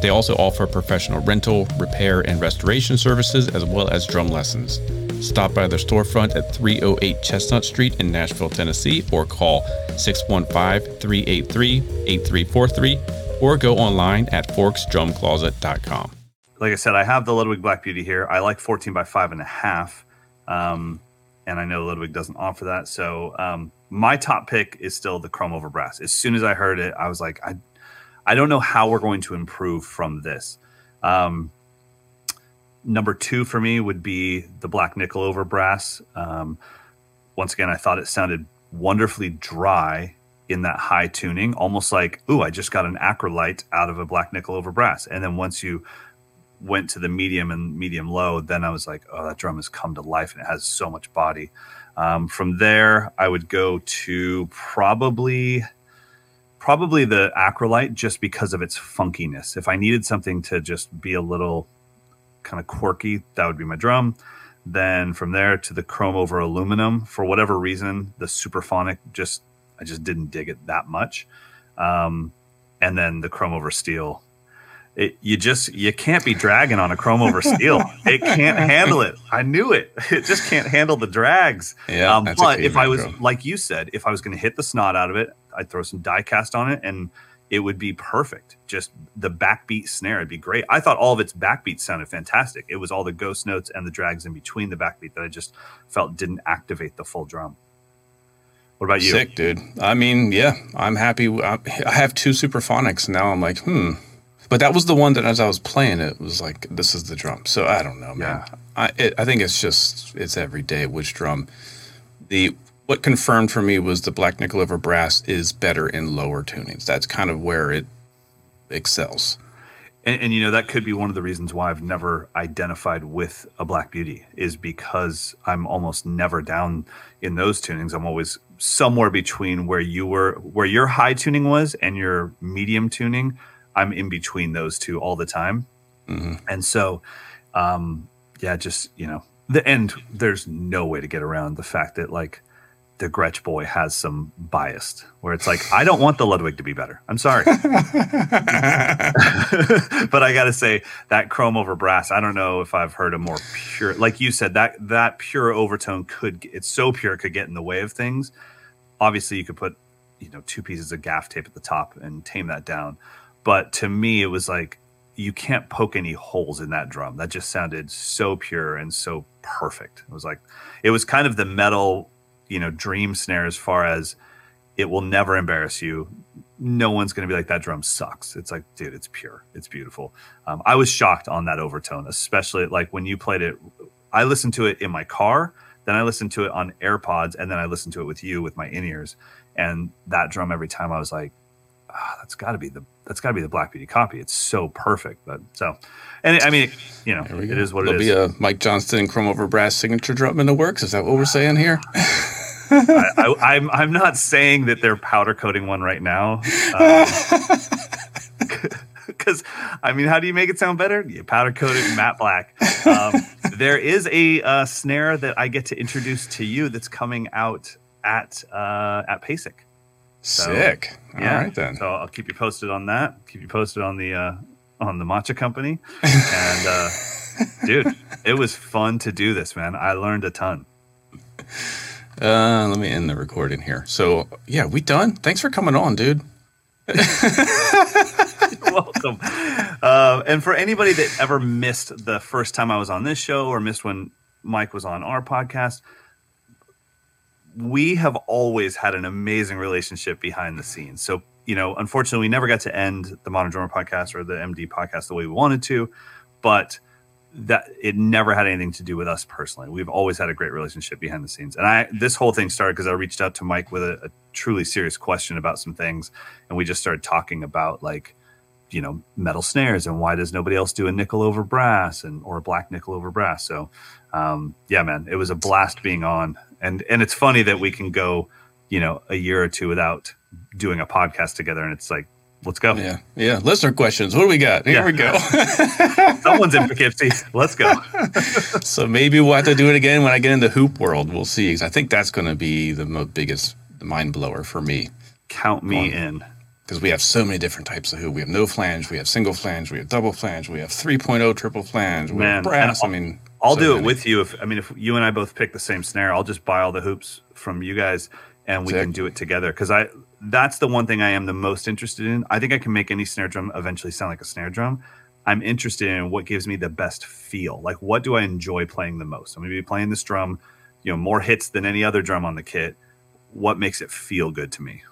They also offer professional rental, repair, and restoration services as well as drum lessons. Stop by their storefront at 308 Chestnut Street in Nashville, Tennessee, or call 615 383 8343 or go online at forksdrumcloset.com. Like I said, I have the Ludwig Black Beauty here. I like 14 by 5.5. Um, and I know Ludwig doesn't offer that. So um, my top pick is still the Chrome over Brass. As soon as I heard it, I was like, I, I don't know how we're going to improve from this. Um, Number two for me would be the Black Nickel over Brass. Um, once again, I thought it sounded wonderfully dry in that high tuning, almost like, ooh, I just got an acrolite out of a Black Nickel over Brass. And then once you went to the medium and medium low, then I was like, oh, that drum has come to life and it has so much body. Um, from there, I would go to probably probably the acrolite just because of its funkiness. If I needed something to just be a little kind of quirky, that would be my drum. Then from there to the chrome over aluminum. For whatever reason, the Supraphonic just I just didn't dig it that much. Um, and then the chrome over steel. It, you just you can't be dragging on a chrome over steel. (laughs) It can't handle it. I knew it. (laughs) It just can't handle the drags. Yeah, um, but if I was drum. like you said, if I was going to hit the snot out of it, I'd throw some die cast on it and it would be perfect. Just the backbeat snare would be great. I thought all of its backbeats sounded fantastic. It was all the ghost notes and the drags in between the backbeat that I just felt didn't activate the full drum. What about you? Sick, dude. I mean, yeah, I'm happy. I have two Supraphonics now. I'm like, hmm. But that was the one that as I was playing it was like, this is the drum. So I don't know, man. Yeah. I it, I think it's just it's every day which drum. The what confirmed for me was the Black Nickel over Brass is better in lower tunings. That's kind of where it excels. And, and, you know that could be one of the reasons why I've never identified with a Black Beauty is because I'm almost never down in those tunings. I'm always somewhere between where you were, where your high tuning was, and your medium tuning. I'm in between those two all the time, mm-hmm. and so, um, yeah, just you know, the end. There's no way to get around the fact that like the Gretsch boy has some bias where it's like, I don't want the Ludwig to be better. I'm sorry. (laughs) (laughs) but I got to say that chrome over brass, I don't know if I've heard a more pure, like you said, that, that pure overtone could, it's so pure, it could get in the way of things. Obviously you could put, you know, two pieces of gaff tape at the top and tame that down. But to me, it was like, you can't poke any holes in that drum. That just sounded so pure and so perfect. It was like, it was kind of the metal you know dream snare as far as it will never embarrass you no one's going to be like that drum sucks it's like dude it's pure it's beautiful um, i was shocked on that overtone especially like when you played it i listened to it in my car then i listened to it on airpods and then i listened to it with you with my in-ears and that drum every time i was like oh, that's got to be the that's got to be the black beauty copy it's so perfect but so and i mean you know it is what There'll it is be a mike johnston chrome over brass signature drum in the works is that what we're saying here I, am I'm, I'm not saying that they're powder coating one right now. Because um, (laughs) I mean, how do you make it sound better? You powder coat it matte black. Um, (laughs) there is a uh, snare that I get to introduce to you that's coming out at uh, at PASIC. So, Sick. All yeah. right then. So I'll keep you posted on that. Keep you posted on the uh, on the Matcha Company. (laughs) And uh, dude, it was fun to do this, man. I learned a ton. Uh, let me end the recording here. So yeah, we done. Thanks for coming on, dude. (laughs) welcome. Uh, and for anybody that ever missed the first time I was on this show or missed when Mike was on our podcast, we have always had an amazing relationship behind the scenes. So, you know, unfortunately, we never got to end the Modern Drummer podcast or the MD podcast the way we wanted to, but that it never had anything to do with us personally. We've always had a great relationship behind the scenes. And I this whole thing started because I reached out to Mike with a, a, truly serious question about some things, and we just started talking about like, you know, metal snares and why does nobody else do a nickel over brass and or a black nickel over brass. So, um, yeah, man, it was a blast being on, and and it's funny that we can go, you know, a year or two without doing a podcast together, and it's like Let's go. Yeah. Yeah. Listener questions. What do we got? Here yeah. we go. (laughs) Someone's in Poughkeepsie. Let's go. (laughs) so maybe we'll have to do it again when I get into hoop world. We'll see. I think that's going to be the most biggest mind blower for me. Count me in. Because we have so many different types of hoop. We have no flange, we have single flange, we have double flange, we have 3.0 triple flange, we Man, have brass. I mean, I'll so do many. it with you. If I mean, if you and I both pick the same snare, I'll just buy all the hoops from you guys and we can do it together. Because I that's the one thing I am the most interested in. I think I can make any snare drum eventually sound like a snare drum. I'm interested in what gives me the best feel. Like, what do I enjoy playing the most? I'm going to be playing this drum, you know, more hits than any other drum on the kit. What makes it feel good to me?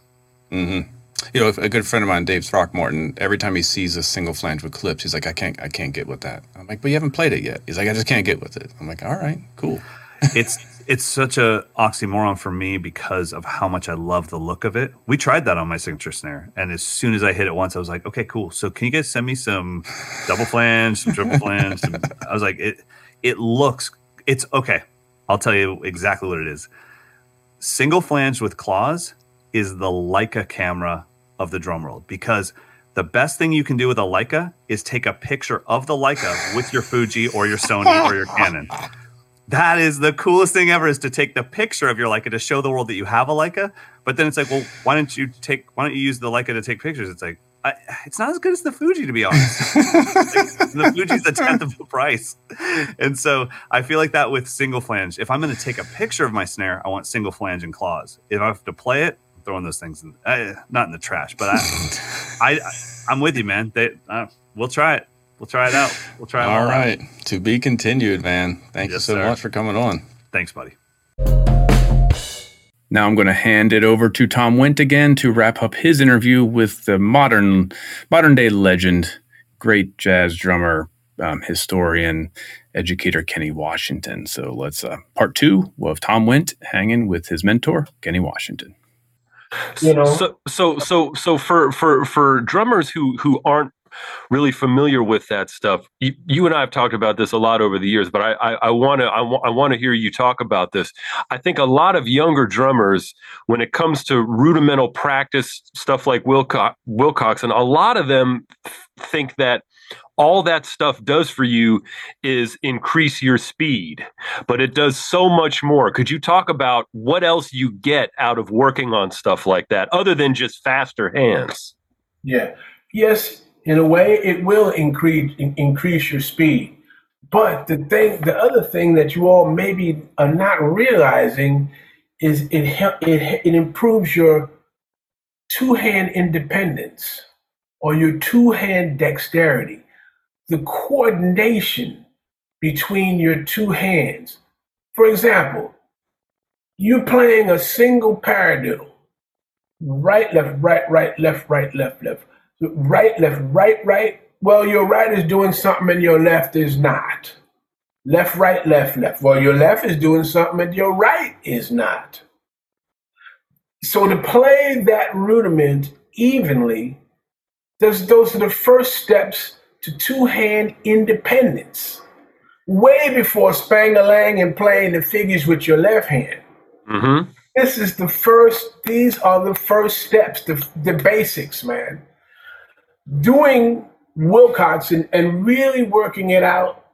Mm-hmm. You know, a good friend of mine, Dave Throckmorton, every time he sees a single flange with clips, he's like, "I can't, I can't get with that." I'm like, "But you haven't played it yet." He's like, "I just can't get with it." I'm like, "All right, cool." (laughs) it's it's such a oxymoron for me because of how much I love the look of it. We tried that on my signature snare, and as soon as I hit it once, I was like, "Okay, cool. So can you guys send me some double flange, some triple flange?" Some, I was like, "It it looks it's okay." I'll tell you exactly what it is. Single flange with claws is the Leica camera of the drum roll because the best thing you can do with a Leica is take a picture of the Leica with your Fuji or your Sony or your Canon that is the coolest thing ever is to take the picture of your Leica to show the world that you have a Leica. But then it's like, well, why don't you take, why don't you use the Leica to take pictures? It's like, I, it's not as good as the Fuji, to be honest. (laughs) like, the Fuji's a tenth of the price, and so I feel like that with single flange. If I'm going to take a picture of my snare, I want single flange and claws. If I have to play it, throwing those things in, uh, not in the trash, but I, (laughs) I, I'm with you, man. They, uh, we'll try it. We'll try it out. We'll try it. All right, out. to be continued, man. Thank yes, you so sir. much for coming on. Thanks, buddy. Now I'm going to hand it over to Tom Wendt again to wrap up his interview with the modern modern day legend, great jazz drummer, um, historian, educator Kenny Washington. So let's uh, part two of Tom Wendt hanging with his mentor Kenny Washington. You know, so so so so for for for drummers who who aren't really familiar with that stuff. You, you, and I have talked about this a lot over the years, but I want to I, I want to hear you talk about this. I think a lot of younger drummers, when it comes to rudimental practice stuff like Wilcoxon, Wilcoxon, and a lot of them think that all that stuff does for you is increase your speed, but it does so much more. Could you talk about what else you get out of working on stuff like that other than just faster hands? Yeah. Yes, in a way, it will increase increase your speed. But the thing, the other thing that you all maybe are not realizing is it it it improves your two hand independence or your two hand dexterity, the coordination between your two hands. For example, you're playing a single paradiddle, right, left, right, right, left, right, left, left right, left, right, right. Well, your right is doing something and your left is not. Left, right, left, left. Well, your left is doing something and your right is not. So to play that rudiment evenly, those, those are the first steps to two hand independence. Way before spangalang and playing the figures with your left hand. Mm-hmm. This is the first, these are the first steps, the, the basics, man doing Wilcoxon and, and really working it out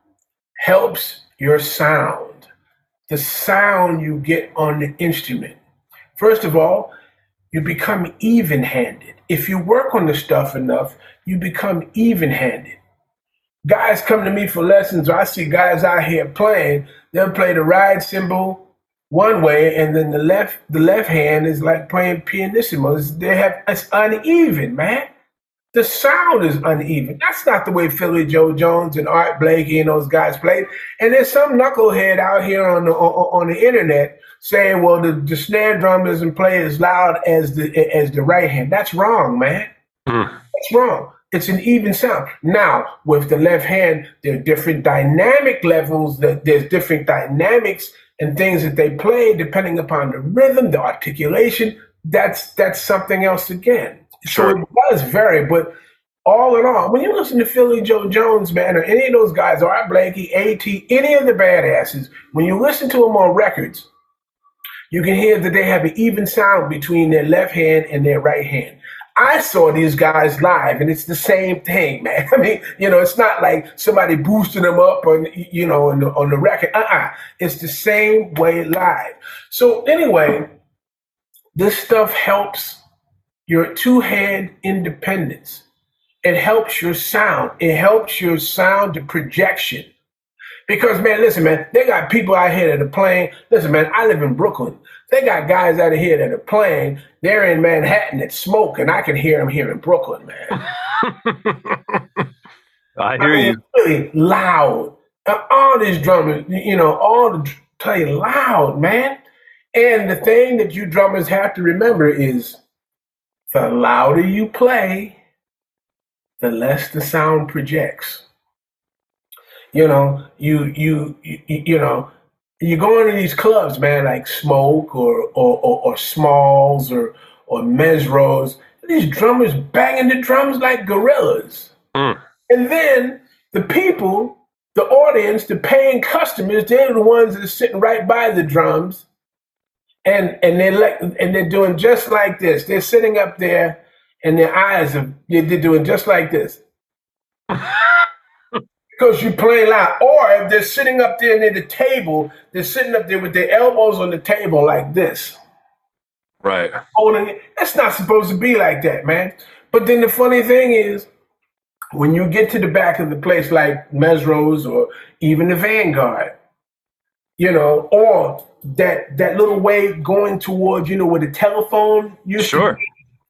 helps your sound, the sound you get on the instrument. First of all, you become even handed. If you work on the stuff enough, you become even handed. Guys come to me for lessons, or I see guys out here playing, they'll play the ride cymbal one way, and then the left the left hand is like playing pianissimo. They have it's uneven, man the sound is uneven. That's not the way Philly Joe Jones and Art Blakey and those guys played. And there's some knucklehead out here on the on, on the internet saying, "Well, the, the snare drum doesn't play as loud as the as the right hand." That's wrong, man. Mm. That's wrong. It's an even sound. Now, with the left hand, there are different dynamic levels. That there's different dynamics and things that they play depending upon the rhythm, the articulation. That's that's something else again. Sure. So it does vary, but all in all, when you listen to Philly Joe Jones, man, or any of those guys, or Art Blakey, AT, any of the badasses, when you listen to them on records, you can hear that they have an even sound between their left hand and their right hand. I saw these guys live, and it's the same thing, man. (laughs) I mean, you know, it's not like somebody boosting them up on, you know, on the, on the record. Uh-uh. It's the same way live. So anyway, this stuff helps your two hand independence. It helps your sound. It helps your sound to projection. Because man, listen, man, they got people out here that are playing. Listen, man, I live in Brooklyn. They got guys out of here that are playing. They're in Manhattan that smoke, and I can hear them here in Brooklyn, man. (laughs) I hear I mean, you. Really loud. All these drummers, you know, all the play loud, man. And the thing that you drummers have to remember is the louder you play, the less the sound projects. You know, you you you, you know, you go into these clubs, man, like Smoke or or, or, or Smalls or or Mezzrow's. These drummers banging the drums like gorillas. Mm. And then the people, the audience, the paying customers, they're the ones that are sitting right by the drums and and they're like, and they're doing just like this. They're sitting up there, and their eyes are they're doing just like this. because you play loud. Or if they're sitting up there near the table, they're sitting up there with their elbows on the table like this. Right. Holding it. It's not supposed to be like that, man. But then the funny thing is, when you get to the back of the place like Mezzrow's or even the Vanguard, you know, or that that little way going towards, you know, where the telephone used sure. to be,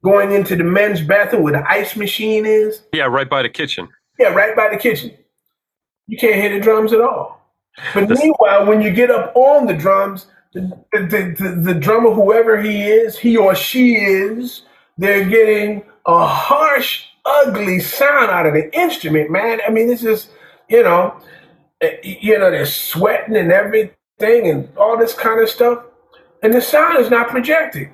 going into the men's bathroom where the ice machine is. Yeah, right by the kitchen. Yeah, right by the kitchen. You can't hear the drums at all. But meanwhile, when you get up on the drums, the, the, the, the drummer, whoever he is, he or she is, they're getting a harsh, ugly sound out of the instrument, man. I mean, this is, you know, Eh, you know, they're sweating and everything and all this kind of stuff. And the sound is not projecting.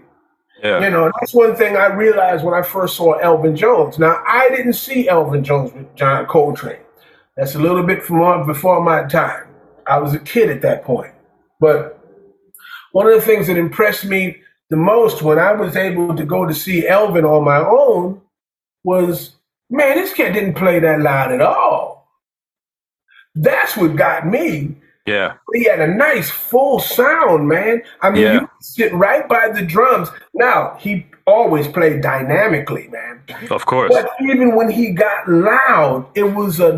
Yeah. You know, that's one thing I realized when I first saw Elvin Jones. Now, I didn't see Elvin Jones with John Coltrane. That's a little bit from before my time. I was a kid at that point. But one of the things that impressed me the most when I was able to go to see Elvin on my own was, man, this kid didn't play that loud at all. That's what got me yeah. He had a nice full sound, man. I mean, yeah. you sit right by the drums. Now, he always played dynamically, man. Of course. But even when he got loud, it was a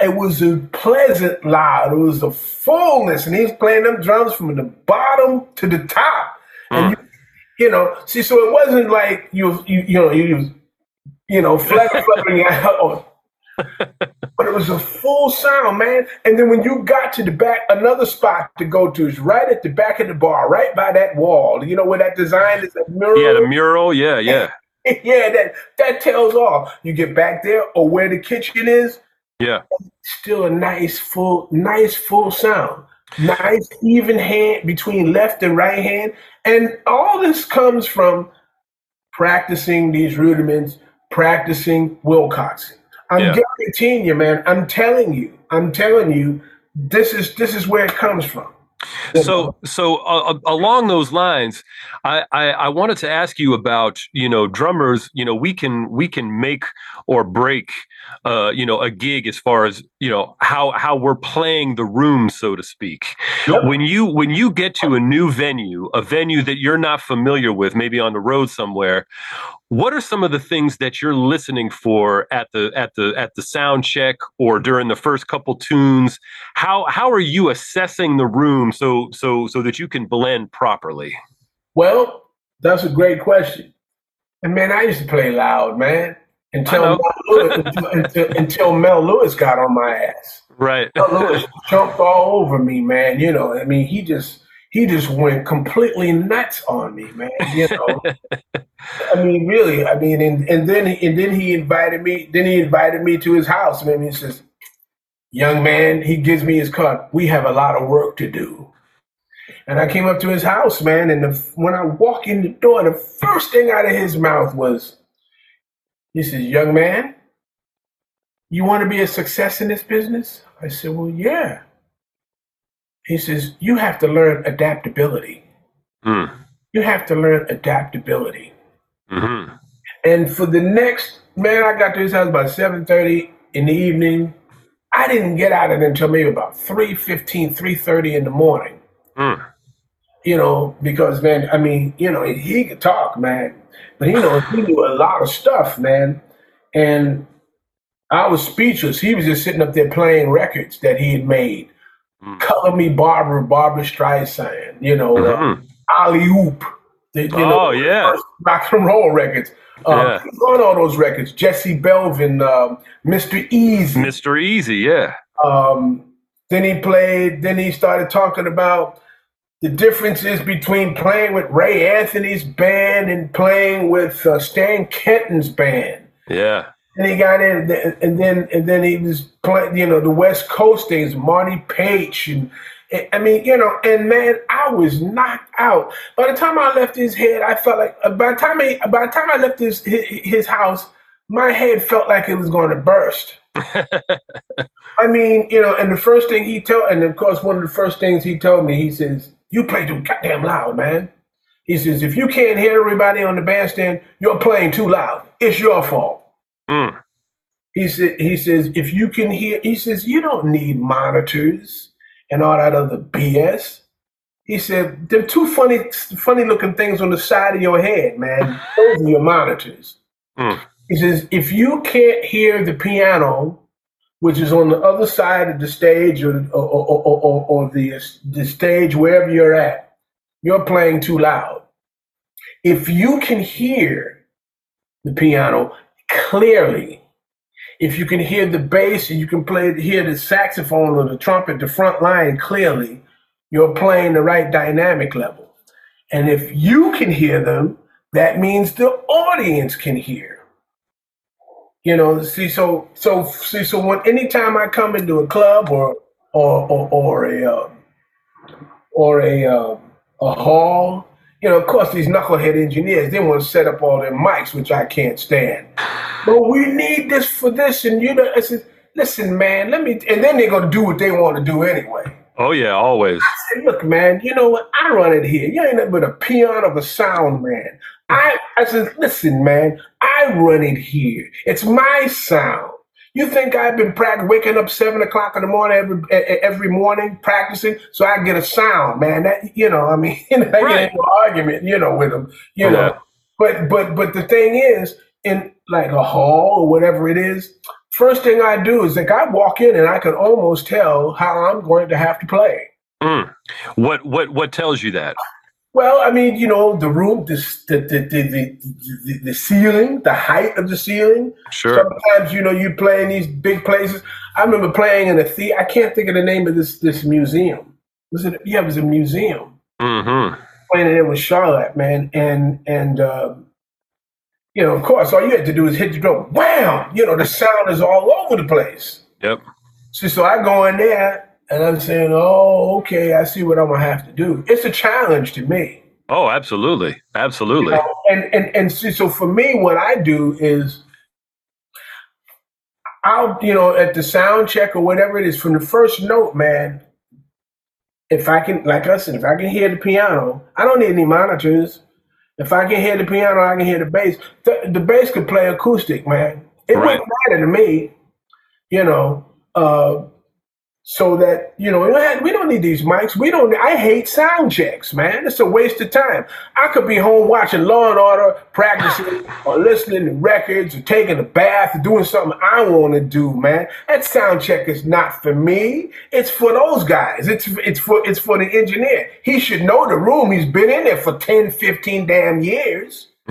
it was a pleasant loud. It was a fullness, and he's playing them drums from the bottom to the top. Mm. And you, you know, see, so it wasn't like you you you know you you know fluttering (laughs) out but it was a full sound, man. And then when you got to the back, another spot to go to is right at the back of the bar, right by that wall. You know where that design is, that mural. Yeah, the mural. Yeah, yeah, (laughs) yeah. That that tells all. You get back there, or where the kitchen is. Yeah, still a nice full, nice full sound. Nice even hand between left and right hand, and all this comes from practicing these rudiments, practicing Wilcoxon I'm yeah. guaranteeing you, man. I'm telling you. I'm telling you. This is this is where it comes from. So, so uh, uh, along those lines, I, I, I wanted to ask you about you know drummers. You know, we can we can make or break, uh, you know, a gig as far as you know how how we're playing the room, so to speak. Yep. When you when you get to a new venue, a venue that you're not familiar with, maybe on the road somewhere, what are some of the things that you're listening for at the at the at the sound check or during the first couple tunes how how are you assessing the room so so so that you can blend properly well that's a great question and man i used to play loud man until Mel Lewis, until, until, until, Mel Lewis got on my ass right Mel Lewis jumped all over me man you know i mean he just he just went completely nuts on me, man. You know, (laughs) I mean, really. I mean, and, and then and then he invited me. Then he invited me to his house. I mean, he says, "Young man," he gives me his card. We have a lot of work to do. And I came up to his house, man. And the, when I walk in the door, the first thing out of his mouth was, he says, "Young man, you want to be a success in this business?" I said, "Well, yeah." He says, You have to learn adaptability. Mm. You have to learn adaptability. Mm-hmm. And for the next, man, I got to his house about 7.30 in the evening. I didn't get out of it until maybe about 3.15, 3.30 in the morning. Mm. You know, because, man, I mean, you know, he could talk, man. But, you know, he knew a lot of stuff, man. And I was speechless. He was just sitting up there playing records that he had made Mm. Color Me Barbara, Barbra Streisand, you know, mm-hmm. uh, Alley-Oop. The, you know, oh, yeah. Rock and roll records. Uh, yeah. on all those records. Jesse Belvin, uh, Mr. Easy. Mr. Easy, yeah. Um, then he played, then he started talking about the differences between playing with Ray Anthony's band and playing with uh, Stan Kenton's band. Yeah. And he got in, and then and then he was playing, you know, the West Coast things, Marty Paich, and I mean, you know, and man, I was knocked out. By the time I left his head, I felt like by the time I, by the time I left his his house, my head felt like it was going to burst. (laughs) I mean, you know, and the first thing he told, and of course, one of the first things he told me, he says, "You play too goddamn loud, man." He says, "If you can't hear everybody on the bandstand, you're playing too loud. It's your fault." Mm. He said, he says, if you can hear, he says, you don't need monitors and all that other BS. He said, they're two funny, funny looking things on the side of your head, man. Those are your monitors. Mm. He says, if you can't hear the piano, which is on the other side of the stage or, or, or, or, the, the stage, wherever you're at, you're playing too loud. If you can hear the piano clearly, if you can hear the bass and you can play hear the saxophone or the trumpet, the front line clearly, you're playing the right dynamic level. And if you can hear them, that means the audience can hear. You know, see, so so see, so when anytime I come into a club or or or, or a uh, or a uh, a hall, you know, of course, these knucklehead engineers they want to set up all their mics, which I can't stand. But we need this for this, and you know, I said, listen, man, let me, and then they're gonna do what they want to do anyway. Oh yeah, always. I said, look, man, you know what? I run it here. You ain't nothing but a peon of a sound man. I, I said, listen, man, I run it here. It's my sound. You think I've been practicing, waking up seven o'clock in the morning every every morning practicing so I get a sound, man? That you know, I mean, (laughs) you know, right. no argument, you know, with them, you yeah. know. But but but the thing is, in like a hall or whatever it is, first thing I do is like I walk in and I can almost tell how I'm going to have to play. Mm. What what what tells you that? Well, I mean, you know, the room, the the, the the, the, the, ceiling, the height of the ceiling. Sure. Sometimes, you know, you play in these big places. I remember playing in a theater. I can't think of the name of this this museum. Was it? Yeah, it was a museum. Mm-hmm. Playing in it with Charlotte, man, and and uh, you know, of course, all you had to do is hit the drum. Wham! You know, the (laughs) sound is all over the place. Yep. So, so I go in there and I'm saying, oh, okay, I see what I'm gonna have to do. It's a challenge to me. Oh, absolutely, absolutely. You know, and and and see, so for me, what I do is, I'll you know at the sound check or whatever it is from the first note, man. If I can, like I said, if I can hear the piano, I don't need any monitors. If I can hear the piano, I can hear the bass. The, the bass could play acoustic, man. It right. wouldn't matter to me, you know. Uh, so that you know we don't need these mics. We don't. I hate sound checks, man. It's a waste of time. I could be home watching Law and Order, practicing, (laughs) or listening to records, or taking a bath, or doing something I want to do, man. That sound check is not for me. It's for those guys. It's it's for it's for the engineer. He should know the room. He's been in there for 10, 15 damn years. (laughs)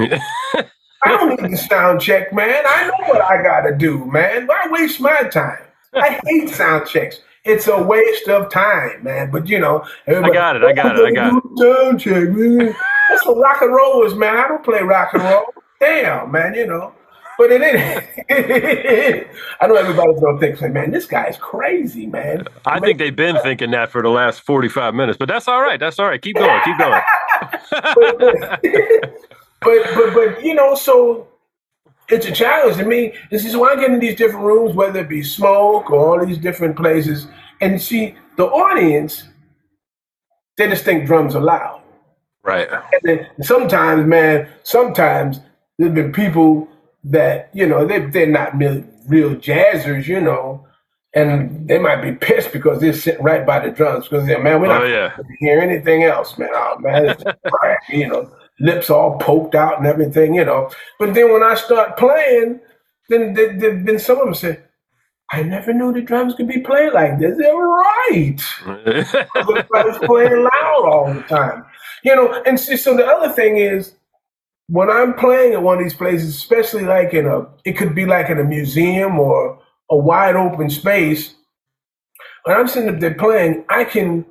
I don't need the sound check, man. I know what I got to do, man. Why waste my time? I (laughs) hate sound checks. It's a waste of time, man. But you know, I got it. I got it. I got it. (laughs) Sound check, man. That's what rock and roll is, man. I don't play rock and roll. Damn, man. You know. But it is. (laughs) I know everybody's gonna think, like, man, this guy's crazy, man. I think they've been thinking that for the last forty-five minutes, but that's all right. That's all right. Keep going. Keep going. (laughs) but, but, but, but you know, so it's a challenge to me. This is why I get in these different rooms, whether it be smoke or all these different places, and see the audience. They just think drums are loud. Right. And sometimes, man, sometimes there's been people that you know they they're not real, real jazzers, you know, and they might be pissed because they're sitting right by the drums because they're man, we're oh, not oh, yeah. hear anything else, man. Oh man, (laughs) you know lips all poked out and everything, you know. But then when I start playing, then then some of them say, I never knew the drums could be played like this. They're right. (laughs) I was playing loud all the time. You know, and see, so the other thing is when I'm playing at one of these places, especially like in a it could be like in a museum or a wide open space, when I'm sitting up there playing, I can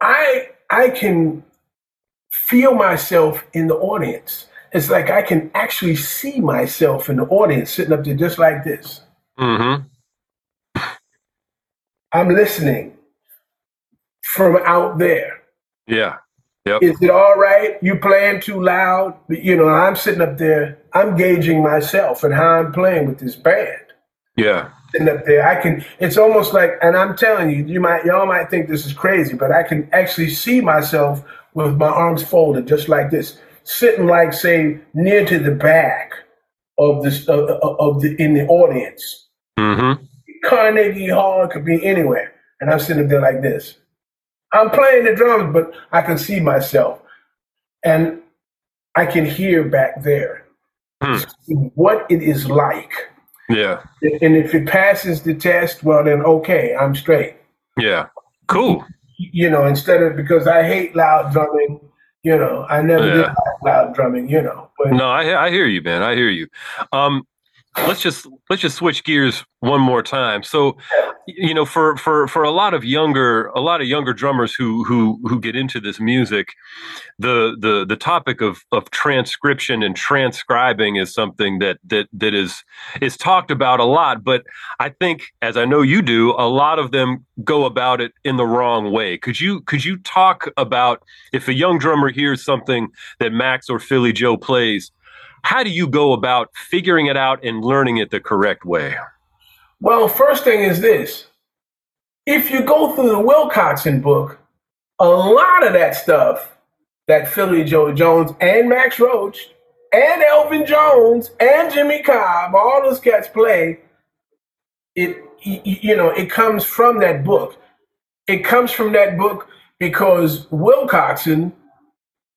I I can feel myself in the audience. It's like I can actually see myself in the audience sitting up there just like this. Mm-hmm. I'm listening from out there. Yeah. Yep. Is it all right? You playing too loud? You know, I'm sitting up there, I'm gauging myself and how I'm playing with this band. Yeah. Sitting up there. I can it's almost like and I'm telling you, you might y'all might think this is crazy, but I can actually see myself with my arms folded, just like this, sitting like say near to the back of this uh, uh, of the in the audience. Mm-hmm. Carnegie Hall could be anywhere, and I'm sitting there like this. I'm playing the drums, but I can see myself, and I can hear back there. hmm. what it is like. Yeah. And if it passes the test, well, then okay, I'm straight. Yeah. Cool. You know, instead of because I hate loud drumming, you know, I never yeah. did loud drumming, you know. But, no, I, I hear you, man. I hear you. Um, let's just let's just switch gears one more time. So, you know, for for for a lot of younger a lot of younger drummers who who who get into this music, the the the topic of of transcription and transcribing is something that that that is is talked about a lot. But I think, as I know you do, a lot of them go about it in the wrong way. Could you could you talk about if a young drummer hears something that Max or Philly Joe plays? How do you go about figuring it out and learning it the correct way? Well, first thing is this. If you go through the Wilcoxon book, a lot of that stuff that Philly Joe Jones and Max Roach and Elvin Jones and Jimmy Cobb, all those cats play, it you know, it comes from that book. It comes from that book because Wilcoxon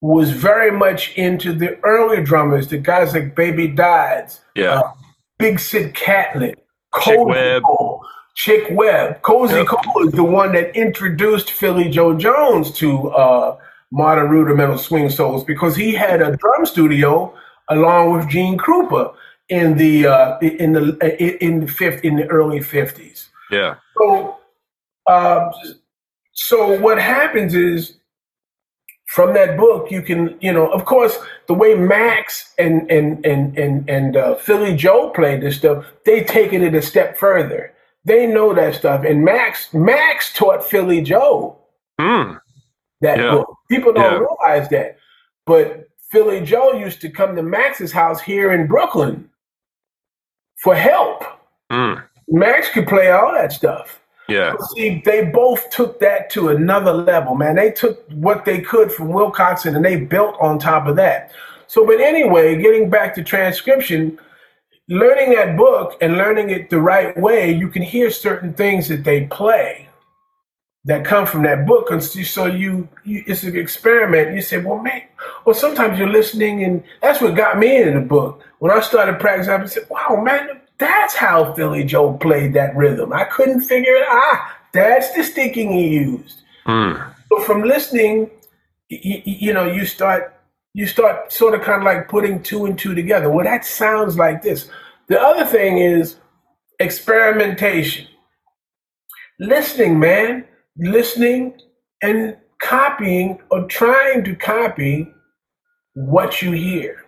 was very much into the early drummers, the guys like Baby Dodds, yeah, uh, Big Sid Catlett, Chick Webb. Cole, Chick Webb. Cozy yep. Cole is the one that introduced Philly Joe Jones to uh, modern rudimental swing solos because he had a drum studio along with Gene Krupa in the uh, in the in the fifth in the early fifties. Yeah. So, uh, so what happens is from that book, you can, you know, of course, the way Max and and and and and uh, Philly Joe played this stuff, they taken it a step further. They know that stuff, and Max Max taught Philly Joe mm. that yeah. book. People don't yeah. realize that, but Philly Joe used to come to Max's house here in Brooklyn for help. Mm. Max could play all that stuff. Yeah. See, they both took that to another level, man. They took what they could from Wilcoxon and they built on top of that. So, but anyway, getting back to transcription, learning that book and learning it the right way, you can hear certain things that they play that come from that book. And so you, you it's an experiment. You say, well, man, well, sometimes you're listening and that's what got me into the book. When I started practicing, I said, wow, man, that's how Philly Joe played that rhythm. I couldn't figure it out. Ah, that's the sticking he used. Mm. So from listening, you, you know, you start you start sort of kind of like putting two and two together. Well, that sounds like this. The other thing is experimentation. Listening, man, listening and copying or trying to copy what you hear.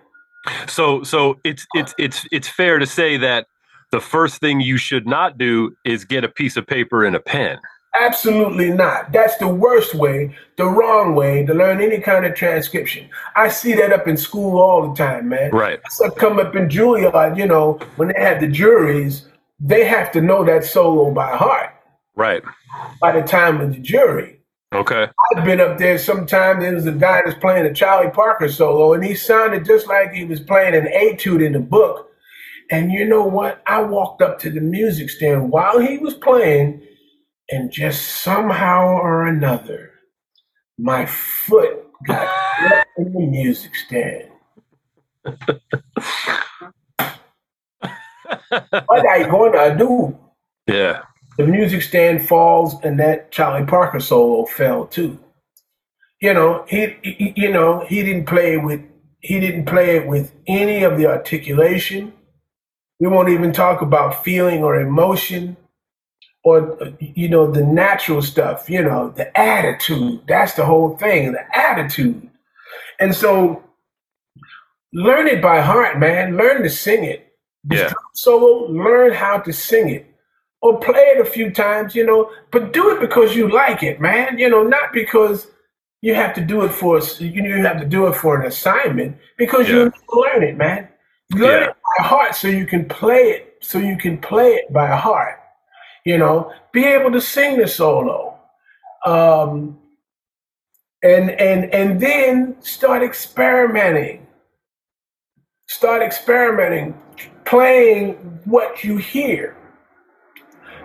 So so it's it's it's it's fair to say that the first thing you should not do is get a piece of paper and a pen. Absolutely not. That's the worst way, the wrong way to learn any kind of transcription. I see that up in school all the time, man. Right. So come up in Juilliard, you know, when they have the juries, they have to know that solo by heart. Right. By the time of the jury. Okay. I've been up there sometime. There was a guy that's playing a Charlie Parker solo, and he sounded just like he was playing an etude in the book and you know what? I walked up to the music stand while he was playing, and just somehow or another, my foot got in the music stand. what am I gonna do? Yeah. The music stand falls, and that Charlie Parker solo fell too. You know, he, he you know, he didn't play with he didn't play it with any of the articulation we won't even talk about feeling or emotion or, you know, the natural stuff, you know, the attitude. That's the whole thing, the attitude. And so learn it by heart, man. Learn to sing it. Yeah. Solo, learn how to sing it. Or play it a few times, you know, but do it because you like it, man. You know, not because you have to do it for you know you have to do it for an assignment because yeah. you learn it, man. Learn yeah. it heart so you can play it, so you can play it by heart. You know, be able to sing the solo. Um, and and and then start experimenting. Start experimenting, playing what you hear.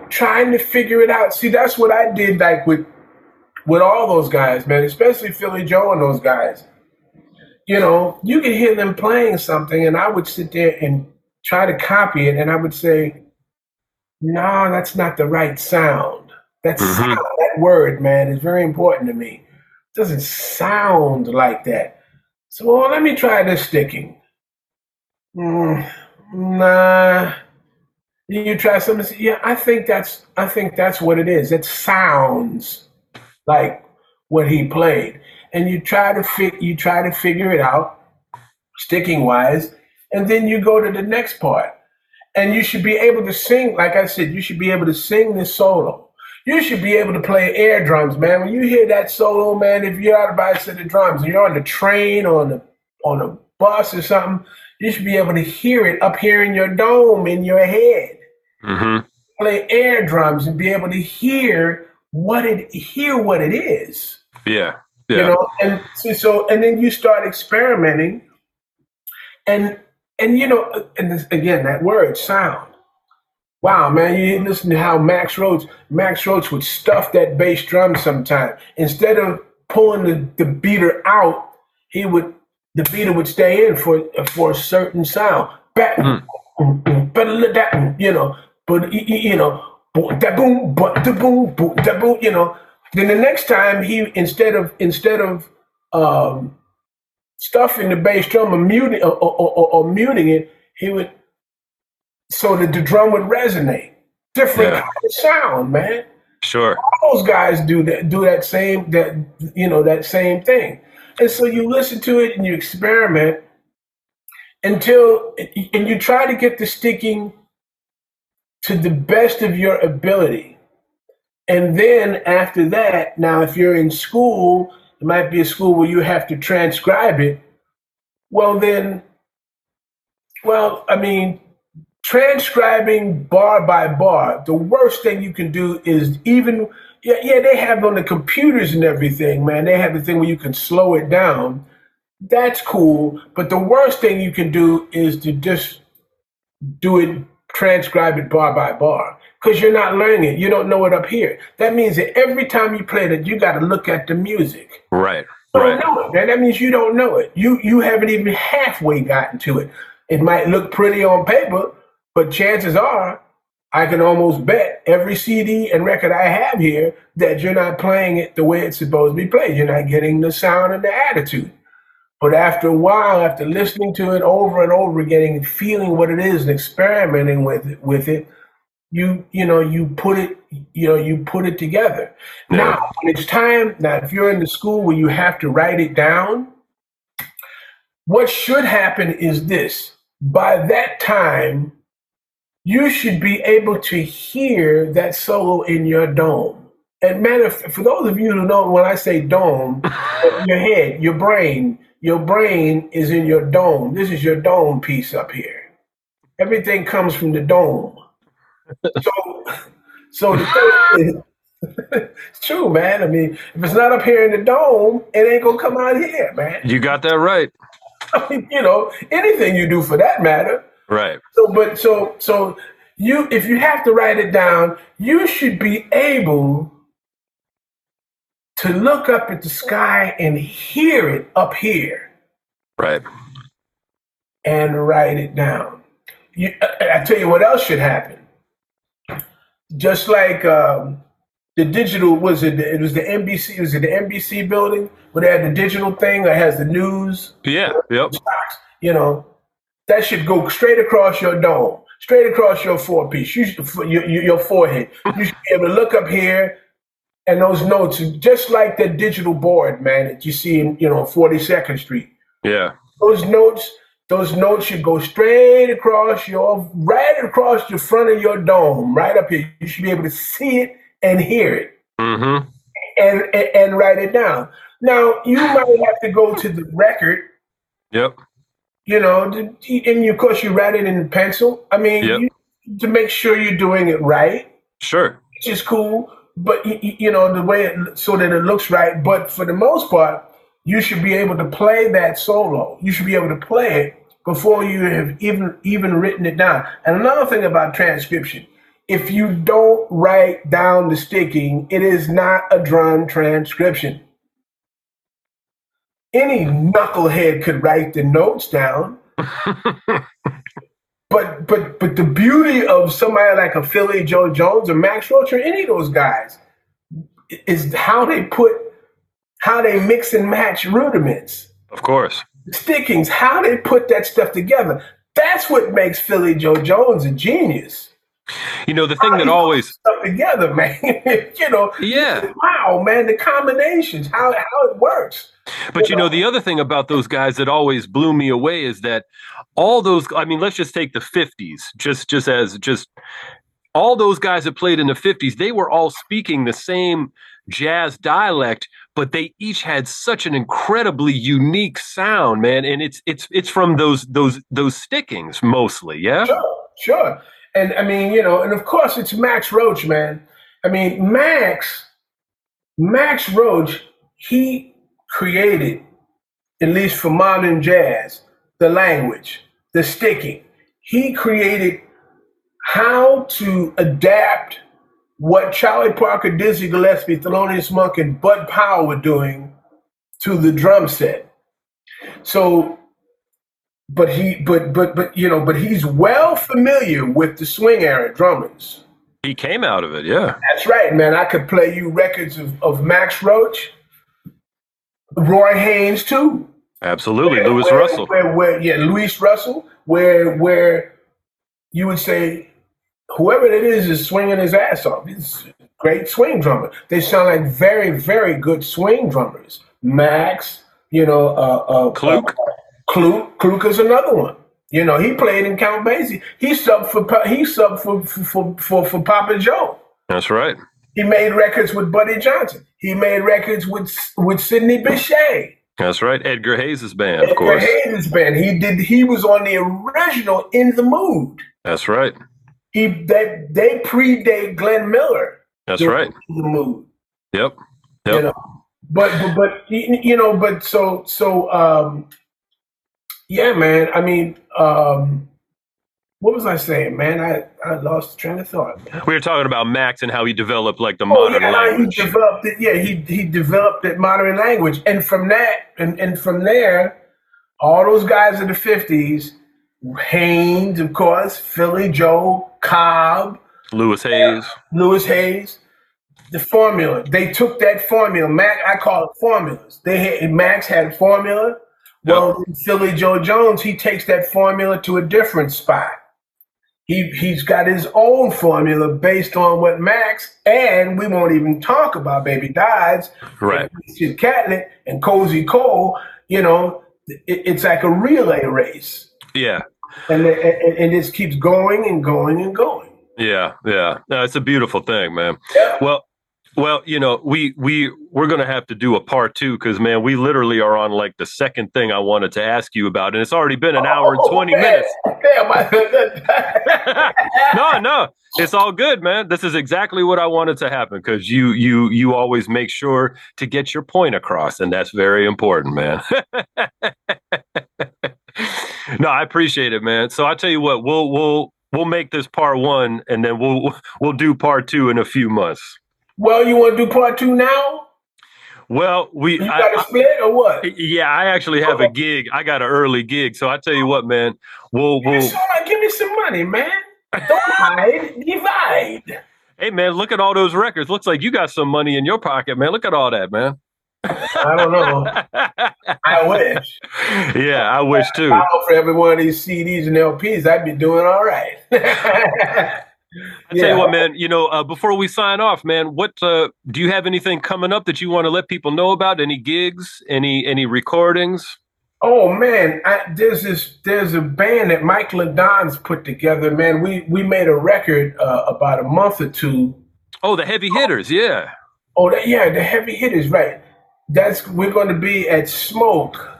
Trying to figure it out. See, that's what I did like with with all those guys, man, especially Philly Joe and those guys. You know, you could hear them playing something, and I would sit there and try to copy it, and I would say, "No, that's not the right sound. That mm-hmm. sound, that word, man, is very important to me. It doesn't sound like that." So, well, let me try this sticking. Mm, nah. You try something. Yeah, I think that's. I think that's what it is. It sounds like what he played and you try to fi- you try to figure it out sticking wise and then you go to the next part. And you should be able to sing like i said you should be able to sing this solo. You should be able to play air drums man. When you hear that solo man if you're out by of drums and you're on the train or on the on a bus or something you should be able to hear it up here in your dome in your head. Mm-hmm. play air drums and be able to hear what it hear what it is. Yeah yeah. You know, and so, so and then you start experimenting, and and you know, and this, again that word sound. Wow, man, you listen to how Max Roach, Max Roach would stuff that bass drum sometime. Instead of pulling the, the beater out, he would the beater would stay in for for a certain sound. Back, mm. but that you know, but you know, that boom, but the boom, boom, that boom, you know. Then the next time he instead of instead of um, stuffing the bass drum or muting or, or, or, or, muting it, he would so that the drum would resonate. Different yeah. kind of sound, man. Sure. All those guys do that do that same that you know that same thing. And so you listen to it and you experiment until and you try to get the sticking to the best of your ability and then after that, now if you're in school, it might be a school where you have to transcribe it. Well, then, well, I mean, transcribing bar by bar, the worst thing you can do is even, yeah, yeah, they have on the computers and everything, man. They have the thing where you can slow it down. That's cool. But the worst thing you can do is to just do it, transcribe it bar by bar because you're not learning it. You don't know it up here. That means that every time you play it, you got to look at the music. Right. You right. don't know it, man. That means you don't know it. You you haven't even halfway gotten to it. It might look pretty on paper, but chances are, I can almost bet every CD and record I have here that you're not playing it the way it's supposed to be played. You're not getting the sound and the attitude. But after a while, after listening to it over and over again and feeling what it is and experimenting with it, with it, you you know you put it you know you put it together. Yeah. now when it's time now if you're in the school where you have to write it down what should happen is this. By that time you should be able to hear that solo in your dome. And matter for those of you who know when i say dome (laughs) your head your brain your brain is in your dome. This is your dome piece up here. Everything comes from the dome so, so (laughs) it's true, man. I mean, if it's not up here in the dome, it ain't gonna come out here, man. You got that right. (laughs) I mean, you know, anything you do for that matter. Right. So, but so so you, if you have to write it down, you should be able to look up at the sky and hear it up here. Right. And write it down. You, I, I tell you what else should happen just like um, the digital was it it was the NBC was it the NBC building where they had the digital thing that has the news. Yeah, yep. You know, that should go straight across your dome, straight across your four piece, you should, your, your forehead. You should be able to look up here, and those notes, just like the digital board, man, that you see in you know Forty Second Street. Yeah, those notes those notes should go straight across your, right across the front of your dome, right up here. You should be able to see it and hear it, mm-hmm. and, and, and write it down. Now you might have to go to the record. Yep. You know, and of course you write it in pencil. I mean, yep. you, to make sure you're doing it right. Sure. Which is cool, but you know the way it so that it looks right. But for the most part, you should be able to play that solo. You should be able to play it before you have even even written it down. And another thing about transcription, if you don't write down the sticking, it is not a drum transcription. any knucklehead could write the notes down. (laughs) but but but the beauty of somebody like a Philly Joe Jones or Max Roach or any of those guys is how they put how they mix and match rudiments. Of course. Stickings, how they put that stuff together. That's what makes Philly Joe Jones a genius. You know, the thing that always stuff together, (laughs) man. you know, yeah. Wow, man, the combinations, how how it works. But you know, the other thing about those guys that always blew me away is that all those I mean, let's just take the 50s, just just as just all those guys that played in the 50s, they were all speaking the same jazz dialect, but they each had such an incredibly unique sound, man. And it's it's it's from those those those stickings mostly, yeah. Sure, sure. And I mean, you know, and of course it's Max Roach, man. I mean, Max, Max Roach, he created, at least for modern jazz, the language, the sticking. He created how to adapt what Charlie Parker, Dizzy Gillespie, Thelonious Monk, and Bud Powell were doing to the drum set. So but he but but but you know but he's well familiar with the swing era drummers. He came out of it yeah. That's right man. I could play you records of, of max roach roy haynes too. Absolutely where, louis where, russell. where, where, yeah Luis Russell where where you would say whoever it is is swinging his ass off he's a great swing drummer they sound like very very good swing drummers max you know uh, uh, Klook. Uh, Klook, Klook is another one. You know, he played in Count Basie. He subbed for he subbed for for for, for Papa Jo. That's right. He made records with Buddy Johnson. He made records with with Sidney Bechet. That's right. Edgar Hayes' band, Edgar of course. Hayes' band. He did. He was on the original In the Mood. That's right. He they they predate Glenn Miller. That's right. The Mood. Yep. Yep. You know, but, but but you know, but so so um yeah, man. I mean, um, what was I saying, man? I, I lost the train of thought. We were talking about Max and how he developed like the oh, modern yeah, language. He developed it. Yeah, he he developed that modern language, and from that, and, and from there, all those guys in the fifties, Haynes, of course, Philly Joe, Cobb, Louis Hayes, Louis Hayes. The formula. They took that formula. Mac, I call it formulas. They had Max had a formula. Well, yep. Philly Joe Jones, he takes that formula to a different spot. He he's got his own formula based on what Max and we won't even talk about Baby Dodds, right? And Catlett and Cozy Cole. You know, it, it's like a relay race. Yeah, and, and and this keeps going and going and going. Yeah, yeah, no, it's a beautiful thing, man. Yeah. Well, well, you know, we we we're going to have to do a part two because man, we literally are on like the second thing I wanted to ask you about, and it's already been an hour and oh, twenty minutes. Damn, no, no, it's all good, man. This is exactly what I wanted to happen because you you you always make sure to get your point across, and that's very important, man. (laughs) (laughs) no, I appreciate it, man. So I tell you what, we'll we'll we'll make this part one, and then we'll we'll do part two in a few months. Well, you want to do part two now? Well, we you got a split or what? Yeah, I actually have a oh. gig. I got an early gig, so I tell you what, man. We'll we'll give me some, give me some money, man. (laughs) Don't hide, divide. Hey, man, look at all those records. Looks like you got some money in your pocket, man. Look at all that, man. I don't know. I wish. Yeah, I wish too. For every one of these CDs and LPs, I'd be doing all right. (laughs) I tell you what, man. You know, uh, before we sign off, man, what uh, do you have anything coming up that you want to let people know about? Any gigs? Any any recordings? Oh man, I, there's this there's a band that Mike LeDonne's put together. Man, we we made a record uh, about a month or two. Oh, the heavy hitters, yeah. Oh, that, yeah, the heavy hitters, right? That's we're going to be at Smoke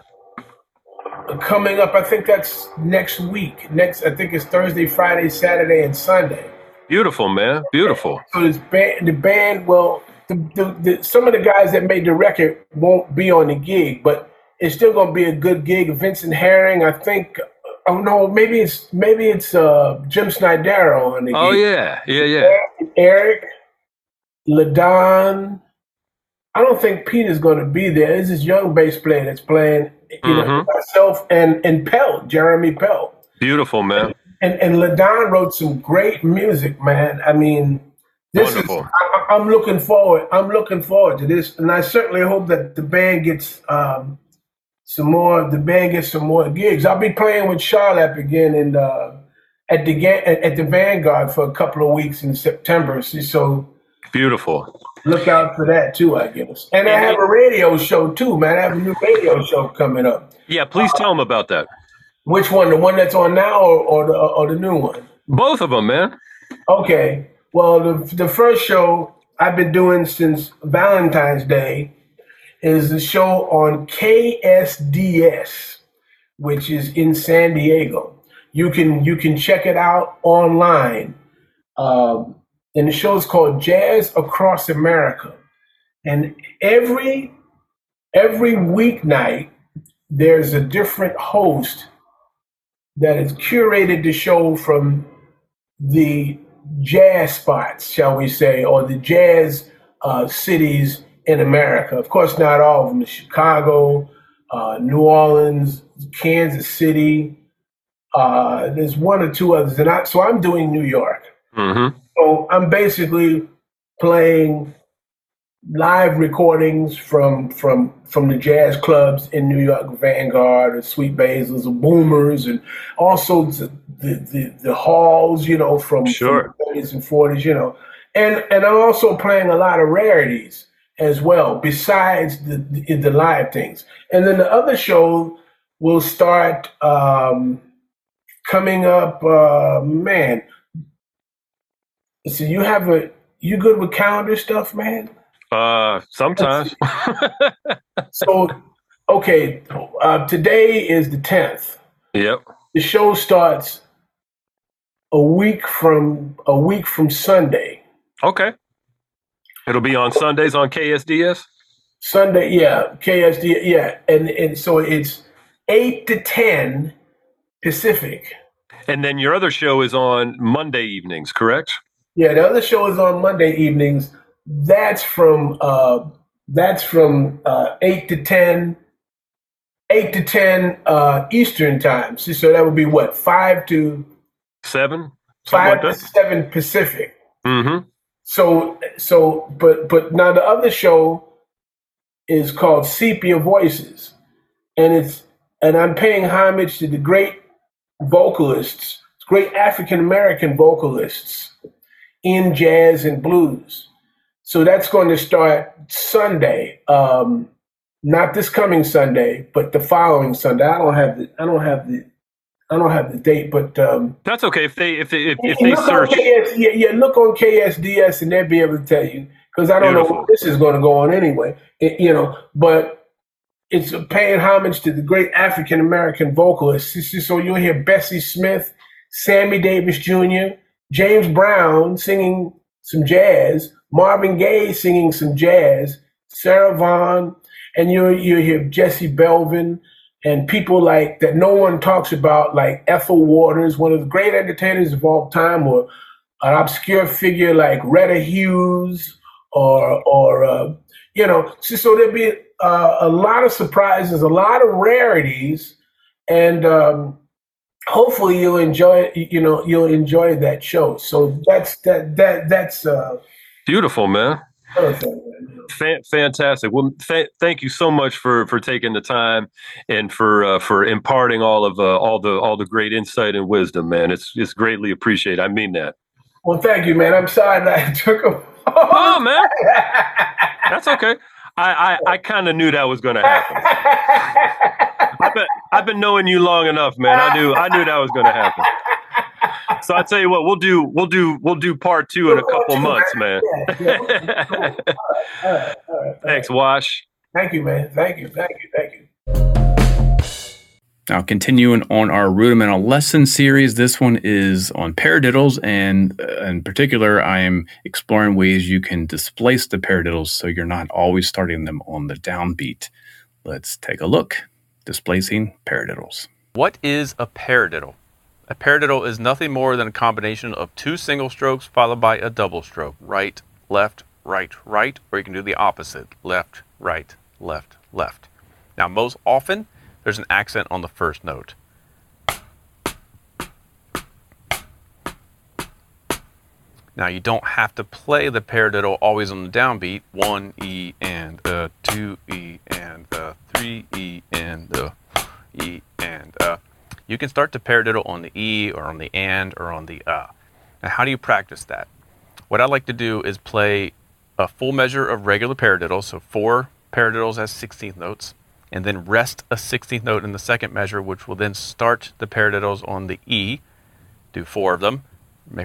coming up. I think that's next week. Next, I think it's Thursday, Friday, Saturday, and Sunday. Beautiful, man. Beautiful. So this band, the band, well, the, the, the, some of the guys that made the record won't be on the gig, but it's still going to be a good gig. Vincent Herring, I think. Oh no, maybe it's maybe it's uh, Jim Snidero on the. Oh gig. yeah, yeah, yeah. Eric, LeDonne, I don't think Peter's going to be there. It's this young bass player that's playing, you mm-hmm. know, myself and and Pelt, Jeremy Pelt. Beautiful man. And and LeDonne wrote some great music, man. I mean, this Wonderful. is. I, am looking forward. I'm looking forward to this, and I certainly hope that the band gets um, some more. The band gets some more gigs. I'll be playing with Charlotte again in uh, at the at the Vanguard for a couple of weeks in September. So beautiful. Look out for that too, I guess. And I have a radio show too, man. I have a new radio show coming up. Yeah, please uh, tell them about that. Which one? The one that's on now, or, or the or the new one? Both of them, man. Okay. Well, the the first show I've been doing since Valentine's Day is the show on KSDS, which is in San Diego. You can you can check it out online. Um, and the show is called Jazz Across America. And every every weeknight there's a different host that has curated the show from the jazz spots, shall we say, or the jazz uh, cities in America. Of course, not all of them. Chicago, uh, New Orleans, Kansas City. Uh, there's one or two others, and I, so I'm doing New York. Mm-hmm. So I'm basically playing live recordings from from from the jazz clubs in New York, Vanguard or Sweet Basils or Boomers, and also the the, the, the halls, you know, from, sure. the 30s and 40s, you know. And and I'm also playing a lot of rarities as well, besides the the, the live things. And then the other show will start um, coming up. Uh, man, so you have a you good with calendar stuff, man? Uh, sometimes. so, okay, uh, today is the tenth. Yep. The show starts a week from a week from Sunday. Okay. It'll be on Sundays on KSDS. Sunday, yeah, KSD, yeah, and and so it's eight to ten Pacific. And then your other show is on Monday evenings, correct? Yeah, the other show is on Monday evenings. That's from uh, that's from uh, eight to ten, eight to ten uh, Eastern time. So, so that would be what five to seven, five to seven Pacific. Mm-hmm. So so, but but now the other show is called Sepia Voices, and it's and I'm paying homage to the great vocalists, great African American vocalists in jazz and blues. So that's going to start Sunday. Um, not this coming Sunday, but the following Sunday. I don't have the I don't have the I don't have the date, but um, that's okay. If they if they if, if they search, KS, yeah, yeah, look on KSDS and they'll be able to tell you because I don't Beautiful. know what this is going to go on anyway. It, you know, but it's paying homage to the great African American vocalists. So you'll hear Bessie Smith, Sammy Davis Jr., James Brown singing some jazz, Marvin Gaye singing some jazz, Sarah Vaughan, and you you hear Jesse Belvin and people like that no one talks about, like Ethel Waters, one of the great entertainers of all time, or an obscure figure like Retta Hughes, or or uh, you know, so, so there'd be uh, a lot of surprises, a lot of rarities, and um, hopefully you'll enjoy you know you'll enjoy that show. So that's that that that's uh beautiful man. fantastic. Well th- thank you so much for for taking the time and for uh, for imparting all of uh, all the all the great insight and wisdom man. It's it's greatly appreciated. I mean that. Well thank you man. I'm sorry that i (laughs) took a oh man. (laughs) That's okay I, I, I kind of knew that was going to happen. I've been, I've been knowing you long enough, man. I knew I knew that was going to happen. So I tell you what, we'll do we'll do we'll do part two in a couple months, man. Thanks, Wash. Thank you, man. Thank you. Thank you. Thank you. Now, continuing on our rudimental lesson series, this one is on paradiddles, and uh, in particular, I am exploring ways you can displace the paradiddles so you're not always starting them on the downbeat. Let's take a look. Displacing paradiddles. What is a paradiddle? A paradiddle is nothing more than a combination of two single strokes followed by a double stroke, right, left, right, right, or you can do the opposite left, right, left, left. Now, most often, there's an accent on the first note. Now you don't have to play the paradiddle always on the downbeat. One E and a, two E and a, three E and a, E and a. You can start to paradiddle on the E or on the and or on the uh. Now how do you practice that? What I like to do is play a full measure of regular paradiddles, so four paradiddles as 16th notes, and then rest a 16th note in the second measure, which will then start the paradiddles on the E. Do four of them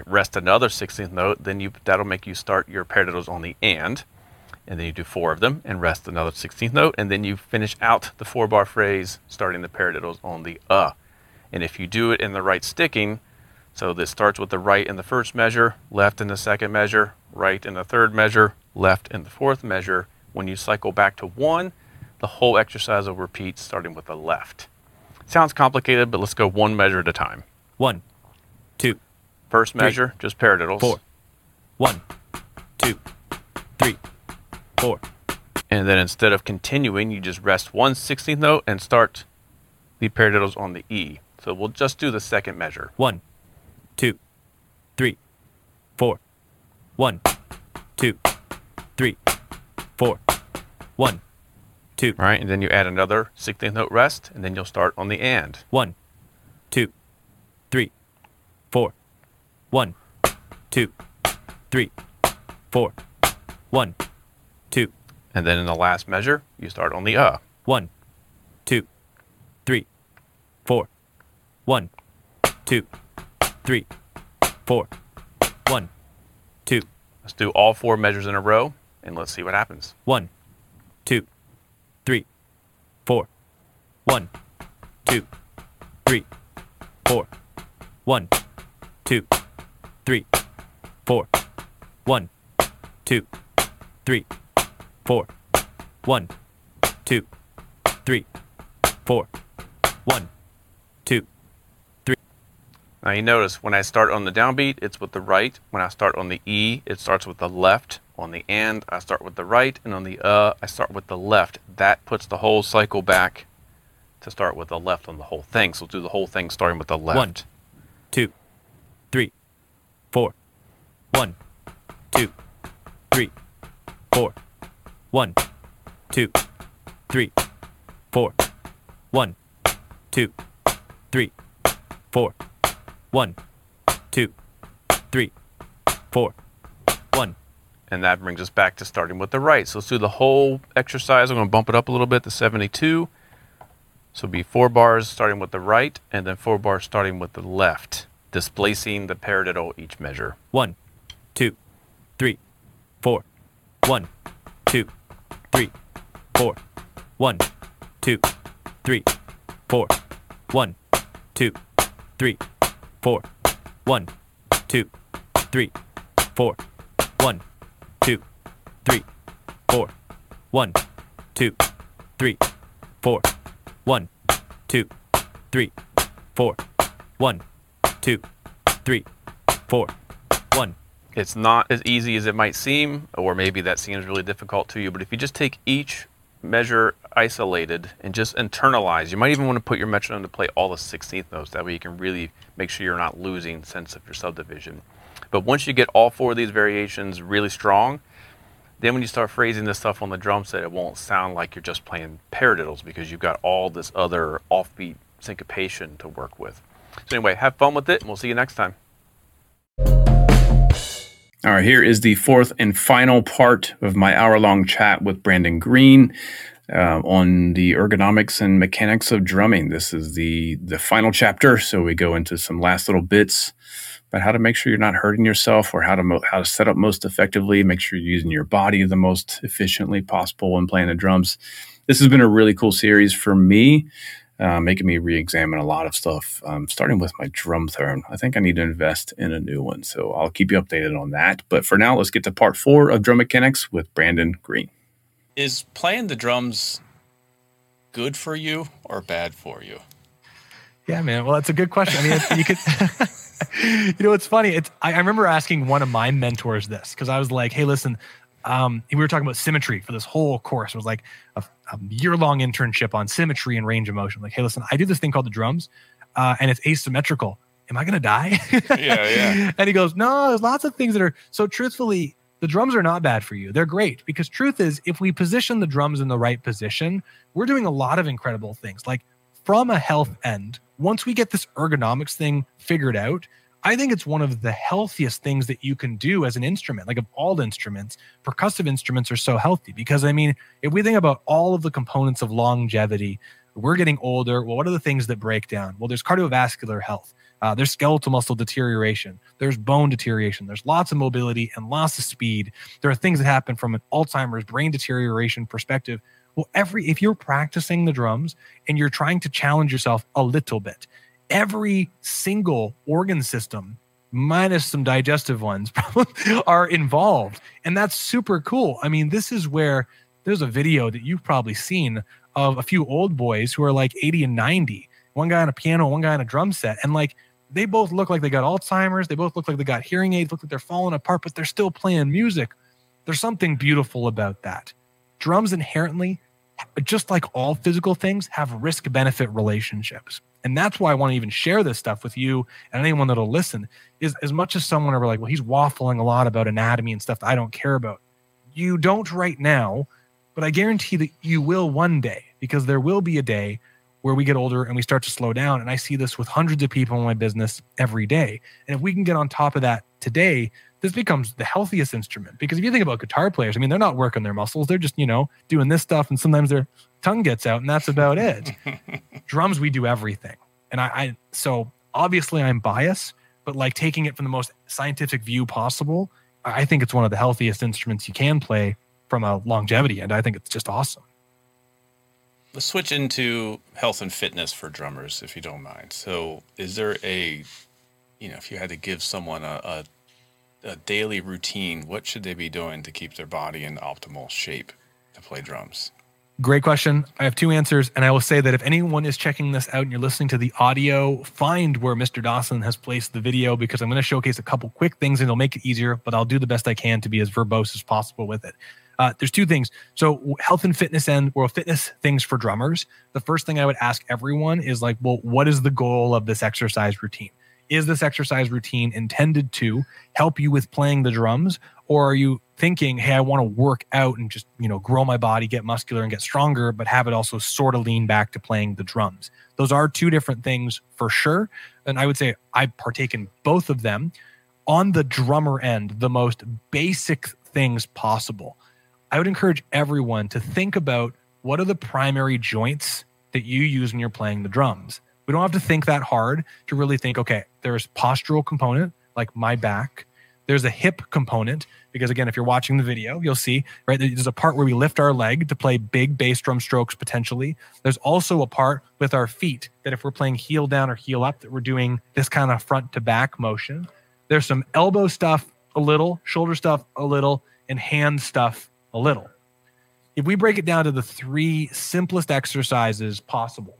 rest another 16th note, then you that'll make you start your paradiddles on the and, and then you do four of them and rest another 16th note, and then you finish out the four bar phrase starting the paradiddles on the uh. And if you do it in the right sticking, so this starts with the right in the first measure, left in the second measure, right in the third measure, left in the fourth measure. When you cycle back to one, the whole exercise will repeat starting with the left. Sounds complicated, but let's go one measure at a time. One, two, First measure, three, just paradiddles. Four. One, two, three, four. And then instead of continuing, you just rest one sixteenth note and start the paradiddles on the E. So we'll just do the second measure. One, two, three, four. One, two, three, four. One, two. All right, and then you add another 16th note rest, and then you'll start on the and. One, two, three, four. One, two, three, four. One, two. And then in the last measure, you start on the uh. One, two, three, four. One, two, three, four. One, two. Let's do all four measures in a row and let's see what happens. One, four. One, two, three, four. One, two three, four. One, two, three, four. One, two, three, four. One, two, three. Now you notice when I start on the downbeat, it's with the right. When I start on the E, it starts with the left. On the and, I start with the right. And on the uh, I start with the left. That puts the whole cycle back to start with the left on the whole thing. So we'll do the whole thing starting with the left. One, two, three, four. One, two, three, four. One, two, three, four. One, two, three, four. One, two, three, four. And that brings us back to starting with the right. So let's do the whole exercise. I'm going to bump it up a little bit to 72. So it'll be four bars starting with the right and then four bars starting with the left displacing the paradiddle each measure. One, two, three, four. One, two, three, four. One, two, three, four. One, two, three, four. One, two, three, four. Three, four. One, two, three, four. One, two, three, four. One, two, three, four, one. It's not as easy as it might seem, or maybe that seems really difficult to you, but if you just take each measure isolated and just internalize, you might even want to put your metronome to play all the 16th notes. That way you can really make sure you're not losing sense of your subdivision. But once you get all four of these variations really strong, then when you start phrasing this stuff on the drum set, it won't sound like you're just playing paradiddles because you've got all this other offbeat syncopation to work with. So anyway, have fun with it, and we'll see you next time. All right, here is the fourth and final part of my hour long chat with Brandon Green uh, on the ergonomics and mechanics of drumming. This is the the final chapter, so we go into some last little bits about how to make sure you're not hurting yourself, or how to mo- how to set up most effectively. Make sure you're using your body the most efficiently possible when playing the drums. This has been a really cool series for me uh, making me re-examine a lot of stuff. Um, starting with my drum throne, I think I need to invest in a new one. So I'll keep you updated on that. But for now, let's get to part four of drum mechanics with Brandon Green. Is playing the drums good for you or bad for you? Yeah, man. Well, that's a good question. I mean, you could. (laughs) you know, it's funny. It's I, I remember asking one of my mentors this because I was like, "Hey, listen, um, we were talking about symmetry for this whole course. It was like a, a year long internship on symmetry and range of motion. Like, hey, listen, I do this thing called the drums, uh, and it's asymmetrical. Am I going to die? yeah, yeah. (laughs) And he goes, no, there's lots of things that are so truthfully. The drums are not bad for you. They're great because truth is, if we position the drums in the right position, we're doing a lot of incredible things. Like from a health end, once we get this ergonomics thing figured out, I think it's one of the healthiest things that you can do as an instrument. Like of all instruments, percussive instruments are so healthy because I mean, if we think about all of the components of longevity, we're getting older. Well, what are the things that break down? Well, there's cardiovascular health. Uh, there's skeletal muscle deterioration. There's bone deterioration. There's lots of mobility and lots of speed. There are things that happen from an Alzheimer's brain deterioration perspective. Well, every if you're practicing the drums and you're trying to challenge yourself a little bit, every single organ system minus some digestive ones (laughs) are involved. And that's super cool. I mean this is where there's a video that you've probably seen of a few old boys who are like 80 and 90 one guy on a piano one guy on a drum set and like they both look like they got alzheimer's they both look like they got hearing aids look like they're falling apart but they're still playing music. There's something beautiful about that. Drums inherently just like all physical things have risk benefit relationships and that's why I want to even share this stuff with you and anyone that'll listen. Is as much as someone are like, well, he's waffling a lot about anatomy and stuff that I don't care about. You don't right now, but I guarantee that you will one day because there will be a day where we get older and we start to slow down. And I see this with hundreds of people in my business every day. And if we can get on top of that today, this becomes the healthiest instrument. Because if you think about guitar players, I mean, they're not working their muscles. They're just, you know, doing this stuff. And sometimes their tongue gets out and that's about it. (laughs) Drums, we do everything. And I, I, so obviously I'm biased, but like taking it from the most scientific view possible, I think it's one of the healthiest instruments you can play from a longevity. And I think it's just awesome. Let's switch into health and fitness for drummers, if you don't mind. So, is there a, you know, if you had to give someone a, a, a daily routine, what should they be doing to keep their body in optimal shape to play drums? Great question. I have two answers. And I will say that if anyone is checking this out and you're listening to the audio, find where Mr. Dawson has placed the video because I'm going to showcase a couple quick things and it'll make it easier, but I'll do the best I can to be as verbose as possible with it. Uh, there's two things. So, health and fitness and world fitness things for drummers. The first thing I would ask everyone is like, well, what is the goal of this exercise routine? Is this exercise routine intended to help you with playing the drums, or are you thinking, hey, I want to work out and just, you know, grow my body, get muscular and get stronger, but have it also sort of lean back to playing the drums. Those are two different things for sure. And I would say I partake in both of them. On the drummer end, the most basic things possible. I would encourage everyone to think about what are the primary joints that you use when you're playing the drums. We don't have to think that hard to really think, okay, there's postural component like my back. There's a hip component because again, if you're watching the video, you'll see, right, there's a part where we lift our leg to play big bass drum strokes potentially. There's also a part with our feet that if we're playing heel down or heel up, that we're doing this kind of front to back motion. There's some elbow stuff a little, shoulder stuff a little, and hand stuff a little. If we break it down to the three simplest exercises possible,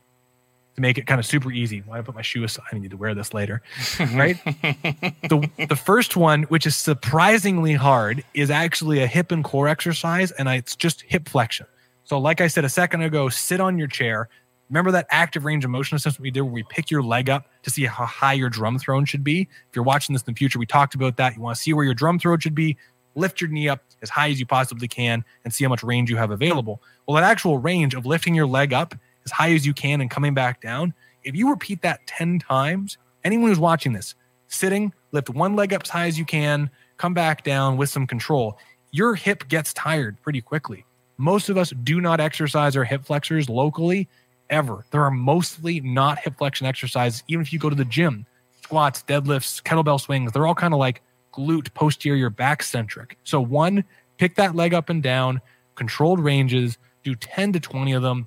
to make it kind of super easy. Why I put my shoe aside? I need to wear this later, (laughs) right? the the first one, which is surprisingly hard, is actually a hip and core exercise, and it's just hip flexion. So, like I said a second ago, sit on your chair. Remember that active range of motion assessment we did where we pick your leg up to see how high your drum throne should be? If you're watching this in the future, we talked about that. You want to see where your drum throne should be, lift your knee up as high as you possibly can and see how much range you have available. Well, that actual range of lifting your leg up as high as you can and coming back down. If you repeat that 10 times, anyone who's watching this, sitting, lift one leg up as high as you can, come back down with some control, your hip gets tired pretty quickly. Most of us do not exercise our hip flexors locally ever. There are mostly not hip flexion exercises, even if you go to the gym. Squats, deadlifts, kettlebell swings, they're all kind of like glute, posterior, back centric. So, one, pick that leg up and down, controlled ranges, do 10 to 20 of them,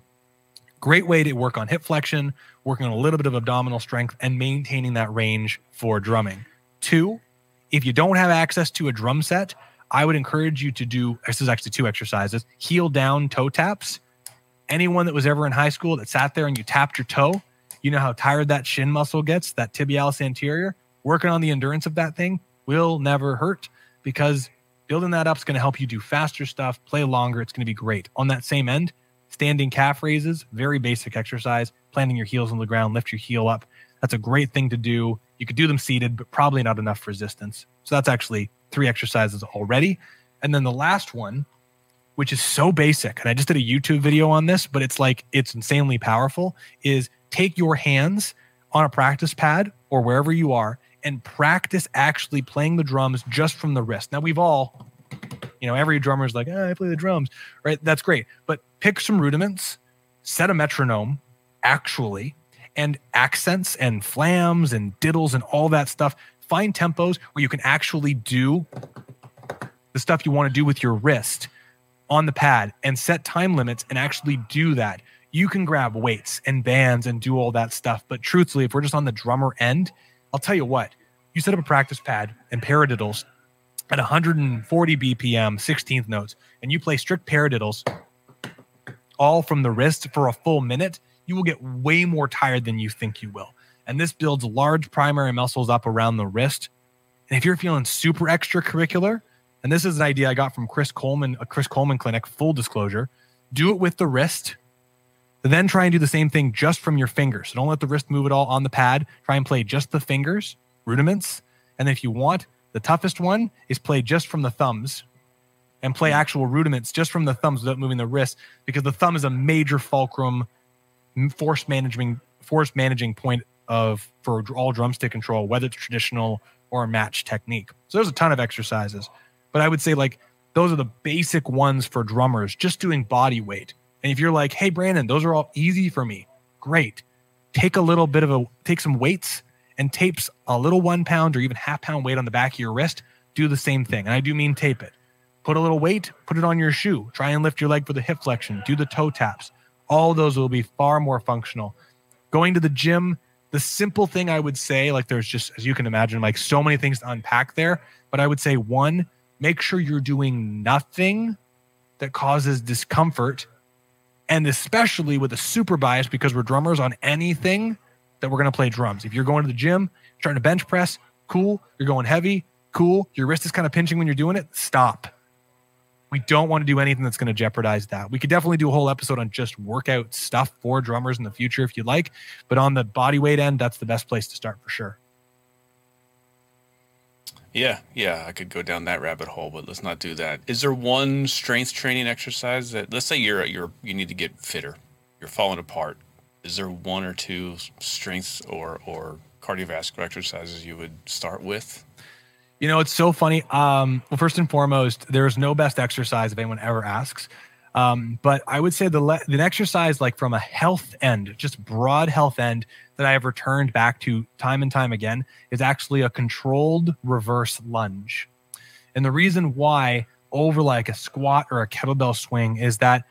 Great way to work on hip flexion, working on a little bit of abdominal strength, and maintaining that range for drumming. Two, if you don't have access to a drum set, I would encourage you to do this is actually two exercises heel down toe taps. Anyone that was ever in high school that sat there and you tapped your toe, you know how tired that shin muscle gets, that tibialis anterior. Working on the endurance of that thing will never hurt because Building that up is going to help you do faster stuff, play longer. It's going to be great. On that same end, standing calf raises, very basic exercise, planting your heels on the ground, lift your heel up. That's a great thing to do. You could do them seated, but probably not enough resistance. So that's actually three exercises already. And then the last one, which is so basic, and I just did a YouTube video on this, but it's like it's insanely powerful, is take your hands on a practice pad or wherever you are and practice actually playing the drums just from the wrist. Now we've all, you know, every drummer is like, oh, I play the drums, right? That's great. But pick some rudiments, set a metronome actually, and accents and flams and diddles and all that stuff. Find tempos where you can actually do the stuff you want to do with your wrist on the pad and set time limits and actually do that. You can grab weights and bands and do all that stuff. But truthfully, if we're just on the drummer end, I'll tell you what, you set up a practice pad and paradiddles at 140 BPM, 16th notes, and you play strict paradiddles all from the wrist for a full minute, you will get way more tired than you think you will. And this builds large primary muscles up around the wrist. And if you're feeling super extracurricular, and this is an idea I got from Chris Coleman, a Chris Coleman clinic, full disclosure, do it with the wrist then try and do the same thing just from your fingers. So don't let the wrist move at all on the pad. Try and play just the fingers, rudiments. And if you want, the toughest one is play just from the thumbs and play hmm. actual rudiments just from the thumbs without moving the wrist because the thumb is a major fulcrum force managing force managing point of for all drumstick control, whether it's traditional or a match technique. So there's a ton of exercises, but I would say like those are the basic ones for drummers, just doing body weight. And if you're like, hey, Brandon, those are all easy for me, great. Take a little bit of a, take some weights and tapes a little one pound or even half pound weight on the back of your wrist. Do the same thing. And I do mean tape it. Put a little weight, put it on your shoe. Try and lift your leg for the hip flexion. Do the toe taps. All those will be far more functional. Going to the gym, the simple thing I would say, like there's just, as you can imagine, like so many things to unpack there. But I would say one, make sure you're doing nothing that causes discomfort and especially with a super bias because we're drummers on anything that we're going to play drums. If you're going to the gym, trying to bench press, cool. You're going heavy, cool. Your wrist is kind of pinching when you're doing it, stop. We don't want to do anything that's going to jeopardize that. We could definitely do a whole episode on just workout stuff for drummers in the future if you'd like, but on the body weight end, that's the best place to start for sure. Yeah, yeah, I could go down that rabbit hole, but let's not do that. Is there one strength training exercise that let's say you're you're you need to get fitter, you're falling apart. Is there one or two strengths or or cardiovascular exercises you would start with? You know, it's so funny. Um, well, first and foremost, there is no best exercise if anyone ever asks. Um, but I would say the le- the exercise, like from a health end, just broad health end, that I have returned back to time and time again is actually a controlled reverse lunge. And the reason why over like a squat or a kettlebell swing is that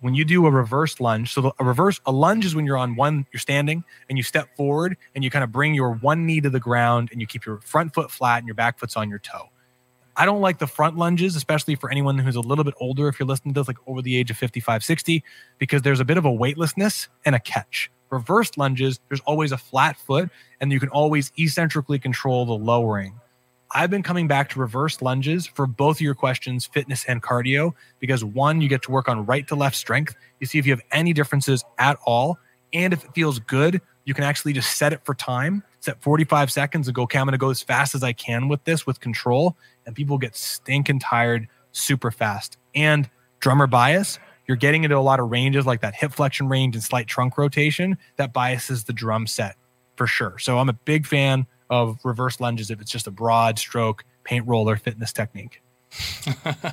when you do a reverse lunge, so a reverse a lunge is when you're on one, you're standing and you step forward and you kind of bring your one knee to the ground and you keep your front foot flat and your back foot's on your toe. I don't like the front lunges, especially for anyone who's a little bit older. If you're listening to this, like over the age of 55, 60, because there's a bit of a weightlessness and a catch reverse lunges, there's always a flat foot and you can always eccentrically control the lowering. I've been coming back to reverse lunges for both of your questions, fitness and cardio, because one, you get to work on right to left strength. You see if you have any differences at all. And if it feels good, you can actually just set it for time, set 45 seconds and go, okay, I'm going to go as fast as I can with this with control. And people get stinking tired super fast. And drummer bias, you're getting into a lot of ranges like that hip flexion range and slight trunk rotation that biases the drum set for sure. So I'm a big fan of reverse lunges if it's just a broad stroke paint roller fitness technique.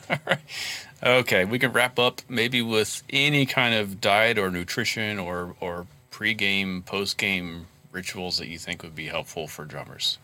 (laughs) okay, we can wrap up maybe with any kind of diet or nutrition or or pre-game, post-game rituals that you think would be helpful for drummers.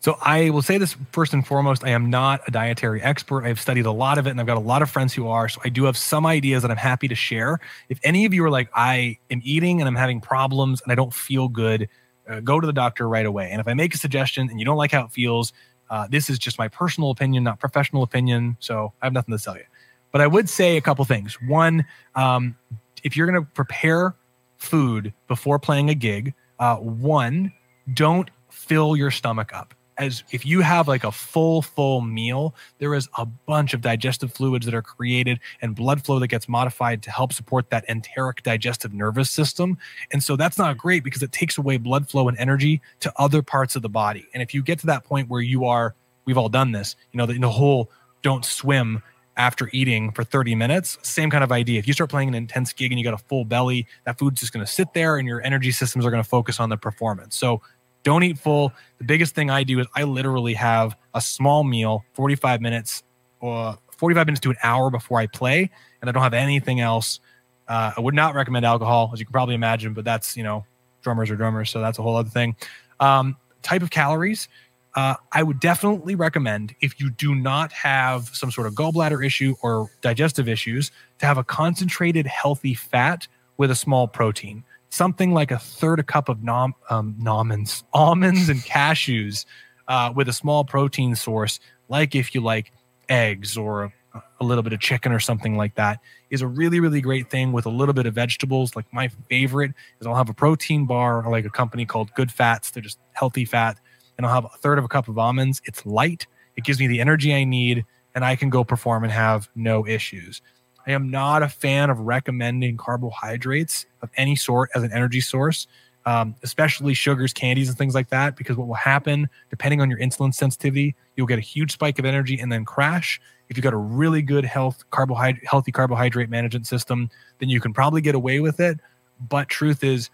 So I will say this first and foremost, I am not a dietary expert. I've studied a lot of it and I've got a lot of friends who are. So I do have some ideas that I'm happy to share. If any of you are like, I am eating and I'm having problems and I don't feel good, uh, go to the doctor right away. And if I make a suggestion and you don't like how it feels, uh, this is just my personal opinion, not professional opinion. So I have nothing to sell you. But I would say a couple things. One, um, if you're going to prepare food before playing a gig, uh, one, don't fill your stomach up as if you have like a full full meal there is a bunch of digestive fluids that are created and blood flow that gets modified to help support that enteric digestive nervous system. And so that's not great because it takes away blood flow and energy to other parts of the body. And if you get to that point where you are we've all done this you know the, the whole don't swim after eating for 30 minutes same kind of idea. If you start playing an intense gig and you got a full belly that food's just going to sit there and your energy systems are going to focus on the performance. So don't eat full. The biggest thing I do is I literally have a small meal, 45 minutes or 45 minutes to an hour before I play, and I don't have anything else. Uh, I would not recommend alcohol, as you can probably imagine, but that's, you know, drummers are drummers. So that's a whole other thing. Um, type of calories. Uh, I would definitely recommend if you do not have some sort of gallbladder issue or digestive issues to have a concentrated healthy fat with a small protein something like a third a cup of nom, um, almonds, almonds and cashews uh, with a small protein source, like if you like eggs or a, little bit of chicken or something like that, is a really, really great thing with a little bit of vegetables. Like my favorite is I'll have a protein bar, like a company called Good Fats. They're just healthy fat. And I'll have a third of a cup of almonds. It's light, it gives me the energy I need, and I can go perform and have no issues. I am not a fan of recommending carbohydrates of any sort as an energy source, um, especially sugars, candies, and things like that, because what will happen, depending on your insulin sensitivity, you'll get a huge spike of energy and then crash. If you've got a really good health carbohydrate, healthy carbohydrate management system, then you can probably get away with it. But truth is,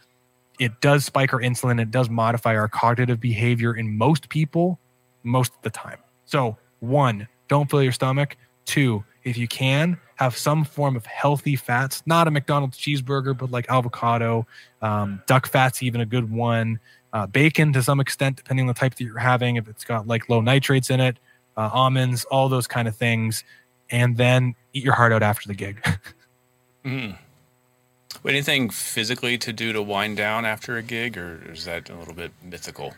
it does spike our insulin. It does modify our cognitive behavior in most people most of the time. So, one, don't fill your stomach. Two, if you can, have some form of healthy fats, not a McDonald's cheeseburger, but like avocado, um, duck fat's even a good one. Uh, bacon to some extent, depending on the type that you're having, if it's got like low nitrates in it, uh, almonds, all those kind of things, and then eat your heart out after the gig. (laughs) mm. Anything physically to do to wind down after a gig, or is that a little bit mythical?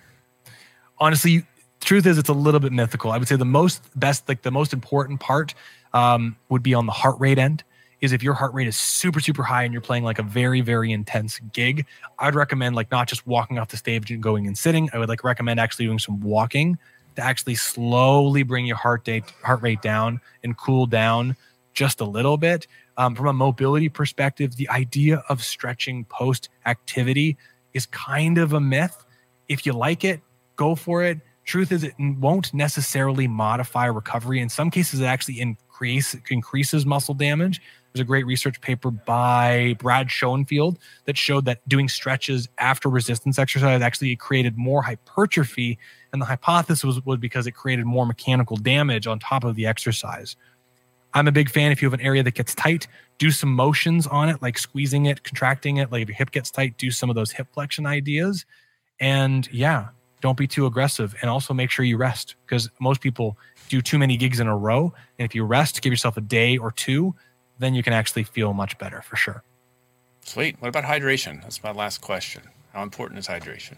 Honestly, truth is, it's a little bit mythical. I would say the most best, like the most important part um, would be on the heart rate end is if your heart rate is super super high and you're playing like a very very intense gig i'd recommend like not just walking off the stage and going and sitting. I would like recommend actually doing some walking to actually slowly bring your heart rate heart rate down and cool down just a little bit. Um, from a mobility perspective the idea of stretching post activity is kind of a myth. If you like it go for it truth is it won't necessarily modify recovery in some cases it actually increase increases muscle damage. There's a great research paper by Brad Schoenfeld that showed that doing stretches after resistance exercise actually created more hypertrophy. And the hypothesis was, was because it created more mechanical damage on top of the exercise. I'm a big fan. If you have an area that gets tight, do some motions on it, like squeezing it, contracting it. Like if your hip gets tight, do some of those hip flexion ideas. And yeah, don't be too aggressive. And also make sure you rest because most people do too many gigs in a row. And if you rest, give yourself a day or two, then you can actually feel much better for sure. Sweet. What about hydration? That's my last question. How important is hydration?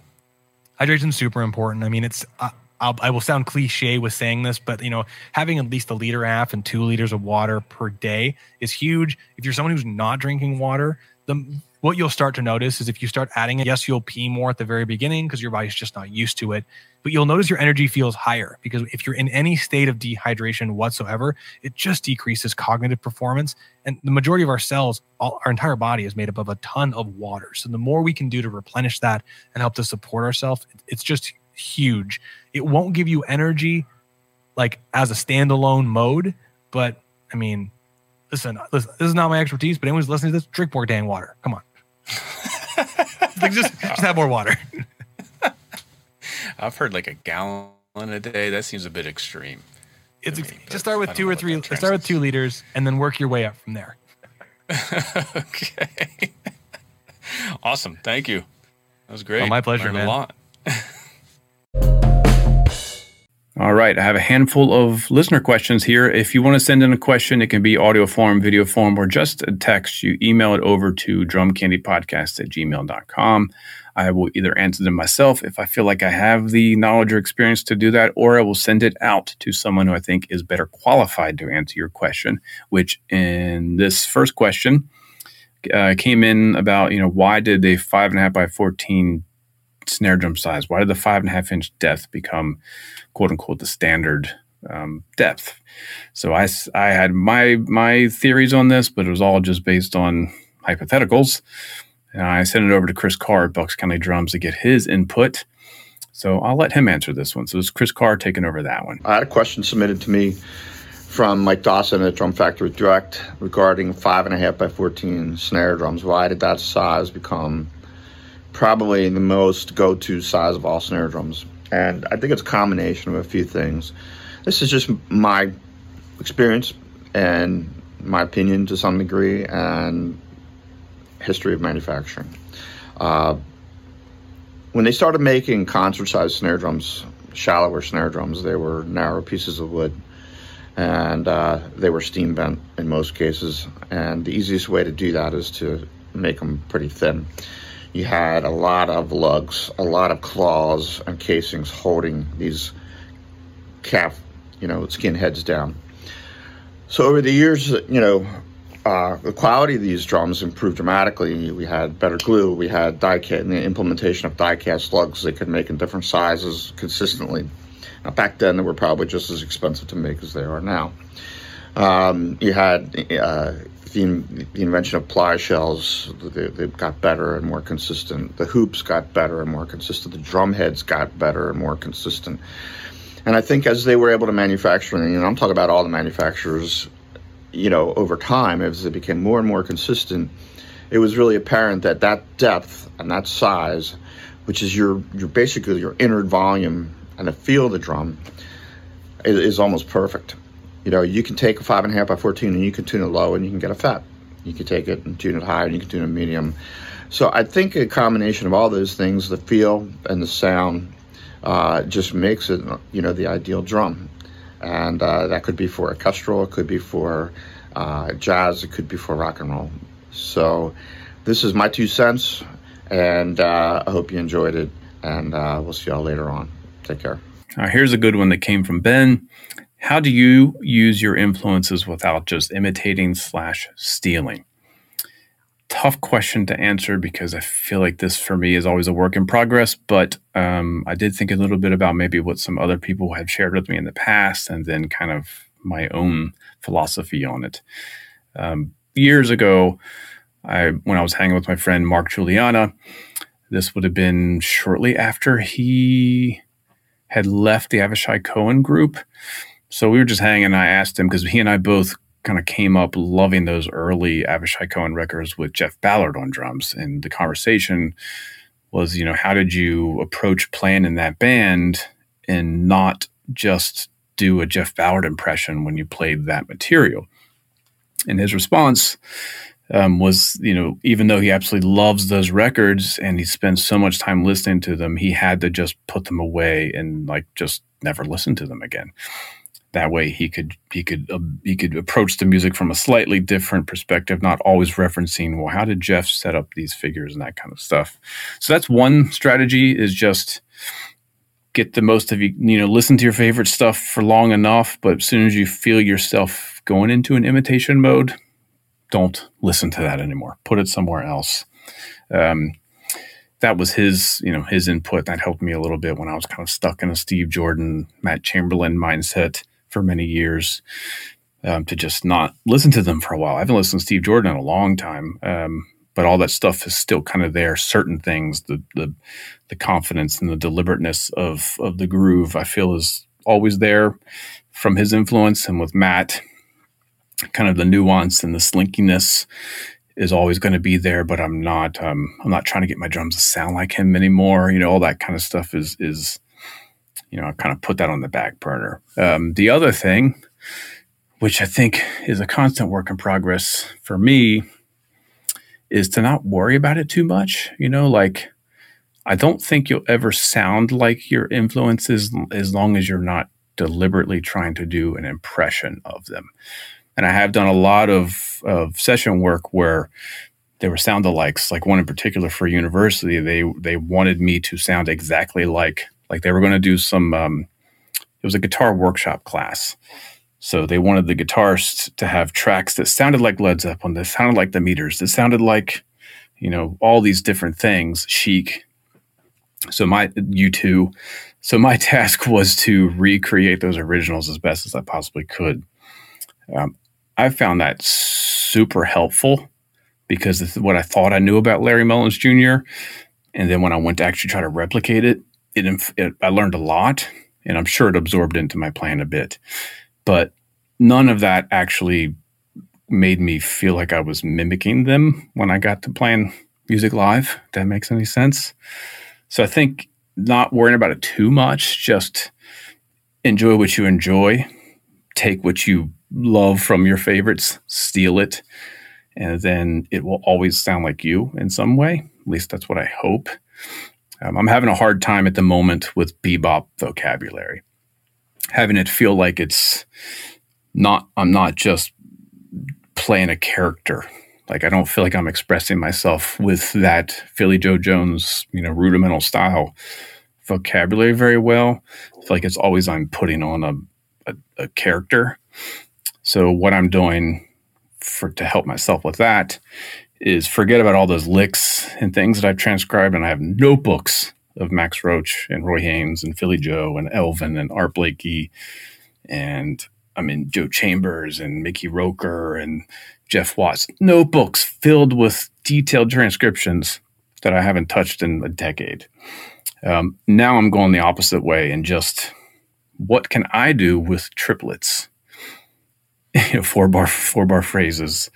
Hydration is super important. I mean, it's I'll, I will sound cliche with saying this, but you know, having at least a liter and a half and two liters of water per day is huge. If you're someone who's not drinking water, the what you'll start to notice is if you start adding it, yes, you'll pee more at the very beginning because your body's just not used to it. But you'll notice your energy feels higher because if you're in any state of dehydration whatsoever, it just decreases cognitive performance. And the majority of our cells, all, our entire body is made up of a ton of water. So the more we can do to replenish that and help to support ourselves, it's just huge. It won't give you energy like as a standalone mode, but I mean, listen, listen, this is not my expertise, but anyone's listening to this, drink more dang water. Come on. (laughs) like just, just have more water. I've heard like a gallon a day. That seems a bit extreme. It's me, just start with two or three. Start with two liters, and then work your way up from there. (laughs) okay. (laughs) awesome. Thank you. That was great. Oh, my pleasure, Learned man. A lot. All right. I have a handful of listener questions here. If you want to send in a question, it can be audio form, video form, or just a text. You email it over to drumcandypodcast at gmail.com. I will either answer them myself if I feel like I have the knowledge or experience to do that, or I will send it out to someone who I think is better qualified to answer your question, which in this first question uh, came in about, you know, why did a five and a half by 14 snare drum size? Why did the five and a half inch depth become quote unquote the standard um, depth? So I, I had my my theories on this, but it was all just based on hypotheticals. And I sent it over to Chris Carr at Bucks County Drums to get his input. So I'll let him answer this one. So it's Chris Carr taking over that one. I had a question submitted to me from Mike Dawson at Drum Factory Direct regarding five and a half by 14 snare drums. Why did that size become probably the most go to size of all snare drums? And I think it's a combination of a few things. This is just my experience and my opinion to some degree and history of manufacturing. Uh, when they started making concert sized snare drums, shallower snare drums, they were narrow pieces of wood and uh, they were steam bent in most cases. And the easiest way to do that is to make them pretty thin. You had a lot of lugs, a lot of claws and casings holding these calf, you know, skin heads down. So over the years, you know, uh, the quality of these drums improved dramatically. We had better glue, we had die cut, and the implementation of die cast lugs they could make in different sizes consistently. Now, back then, they were probably just as expensive to make as they are now. Um, you had uh, the, the, invention of ply shells, they, they, got better and more consistent. The hoops got better and more consistent. The drum heads got better and more consistent. And I think as they were able to manufacture, and I'm talking about all the manufacturers you know, over time, as it became more and more consistent, it was really apparent that that depth and that size, which is your, your basically your inner volume and the feel of the drum, is, is almost perfect. You know, you can take a five and a half by 14 and you can tune it low and you can get a fat. You can take it and tune it high and you can tune it medium. So I think a combination of all those things, the feel and the sound, uh, just makes it, you know, the ideal drum and uh, that could be for orchestral, it could be for uh, jazz, it could be for rock and roll. So this is my two cents, and uh, I hope you enjoyed it, and uh, we'll see y'all later on. Take care. Right, here's a good one that came from Ben. How do you use your influences without just imitating slash stealing? tough question to answer because I feel like this for me is always a work in progress. But um, I did think a little bit about maybe what some other people have shared with me in the past and then kind of my own philosophy on it. Um, years ago, I when I was hanging with my friend Mark Guiliana, this would have been shortly after he had left the Avishai Cohen group. So we were just hanging. And I asked him because he and I both kind of came up loving those early Avishai Cohen records with Jeff Ballard on drums. And the conversation was, you know, how did you approach playing in that band and not just do a Jeff Ballard impression when you played that material? And his response um, was, you know, even though he absolutely loves those records and he spends so much time listening to them, he had to just put them away and like just never listen to them again that way he could he could uh, he could approach the music from a slightly different perspective not always referencing well how did jeff set up these figures and that kind of stuff. So that's one strategy is just get the most of you you know listen to your favorite stuff for long enough but as soon as you feel yourself going into an imitation mode don't listen to that anymore. Put it somewhere else. Um, that was his, you know, his input. That helped me a little bit when I was kind of stuck in a Steve Jordan, Matt Chamberlain mindset for many years um, to just not listen to them for a while. I haven't listened to Steve Jordan in a long time, um, but all that stuff is still kind of there. Certain things, the the the confidence and the deliberateness of of the groove, I feel is always there from his influence, and with Matt, kind of the nuance and the slinkiness is always going to be there. But I'm not um, I'm not trying to get my drums to sound like him anymore. You know, all that kind of stuff is is you know, I kind of put that on the back burner. Um, the other thing, which I think is a constant work in progress for me, is to not worry about it too much. You know, like I don't think you'll ever sound like your influences as long as you're not deliberately trying to do an impression of them. And I have done a lot of, of session work where there were sound alikes, like one in particular for university. They they wanted me to sound exactly like like they were going to do some, um, it was a guitar workshop class. So they wanted the guitarists to have tracks that sounded like Led Zeppelin, that sounded like the Meters, that sounded like, you know, all these different things, chic. So my U2. So my (laughs) task was to recreate those originals as best as I possibly could. Um, I found that super helpful because what I thought I knew about Larry Mullen Jr. And then when I went to actually try to replicate it, it, it I learned a lot, and I'm sure it absorbed into my plan a bit. But none of that actually made me feel like I was mimicking them when I got to playing music live. That makes any sense. So I think not worrying about it too much, just enjoy what you enjoy, take what you love from your favorites, steal it, and then it will always sound like you in some way. At least that's what I hope. Um, I'm having a hard time at the moment with bebop vocabulary, having it feel like it's not. I'm not just playing a character. Like I don't feel like I'm expressing myself with that Philly Joe Jones, you know, rudimental style vocabulary very well. I feel like it's always I'm putting on a, a, a character. So what I'm doing for to help myself with that is forget about all those licks and things that I've transcribed, and I have notebooks of Max Roach and Roy Haynes and Philly Joe and Elvin and Art Blakey and I mean Joe Chambers and Mickey Roker and Jeff Watts. Notebooks filled with detailed transcriptions that I haven't touched in a decade. Um, now I'm going the opposite way and just what can I do with triplets? (laughs) you know, four bar four bar phrases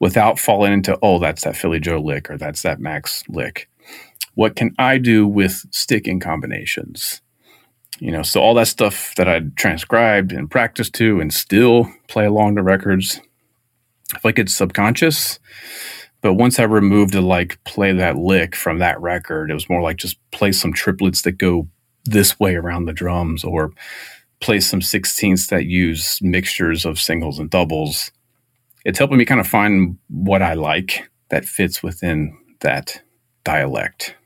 without falling into oh that's that Philly Joe lick or that's that Max lick. What can I do with sticking combinations? You know, so all that stuff that I transcribed and practiced to and still play along the records, if I feel like it's subconscious. But once I removed the like play that lick from that record, it was more like just play some triplets that go this way around the drums or play some 16ths that use mixtures of singles and doubles. It's helping me kind of find what I like that fits within that dialect.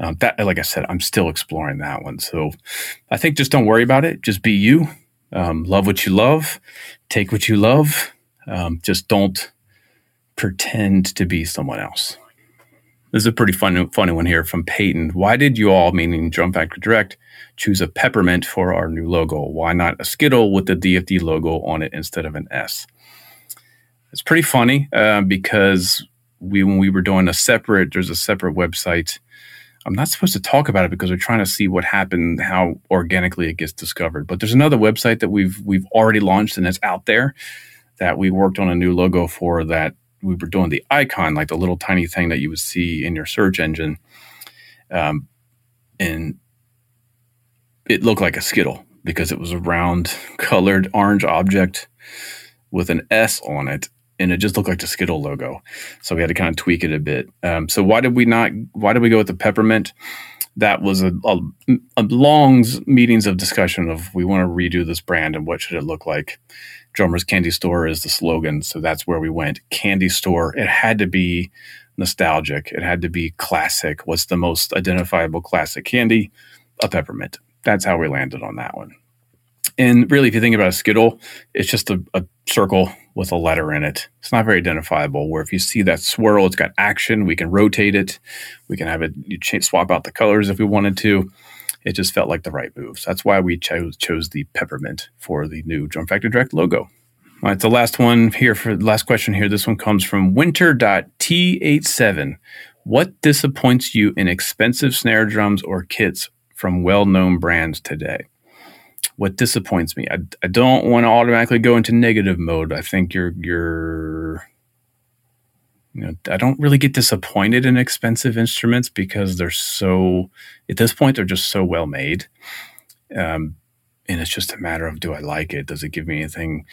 Um, that, like I said, I'm still exploring that one. So I think just don't worry about it. Just be you. Um, love what you love. Take what you love. Um, just don't pretend to be someone else. This is a pretty fun, funny one here from Peyton. Why did you all, meaning Drum Factory Direct, choose a peppermint for our new logo. Why not a Skittle with the DFD logo on it instead of an S? It's pretty funny uh, because we when we were doing a separate, there's a separate website. I'm not supposed to talk about it because we're trying to see what happened, how organically it gets discovered. But there's another website that we've we've already launched and it's out there that we worked on a new logo for that we were doing the icon, like the little tiny thing that you would see in your search engine. Um, and it looked like a Skittle because it was a round colored orange object with an S on it. And it just looked like the Skittle logo. So we had to kind of tweak it a bit. Um, so why did we not, why did we go with the peppermint? That was a, a, a long meetings of discussion of we want to redo this brand and what should it look like. Drummer's Candy Store is the slogan. So that's where we went. Candy Store. It had to be nostalgic. It had to be classic. What's the most identifiable classic candy? A peppermint that's how we landed on that one. And really, if you think about a Skittle, it's just a, a, circle with a letter in it. It's not very identifiable. Where if you see that swirl, it's got action. We can rotate it. We can have it change, swap out the colors if we wanted to. It just felt like the right move. So that's why we chose chose the peppermint for the new Drum Factory Direct logo. All right, the last one here for the last question here. This one comes from winter.t87. What disappoints you in expensive snare drums or kits from well known brands today. What disappoints me, I, I don't want to automatically go into negative mode. I think you're, you're, you know, I don't really get disappointed in expensive instruments because they're so, at this point, they're just so well made. Um, and it's just a matter of do I like it? Does it give me anything?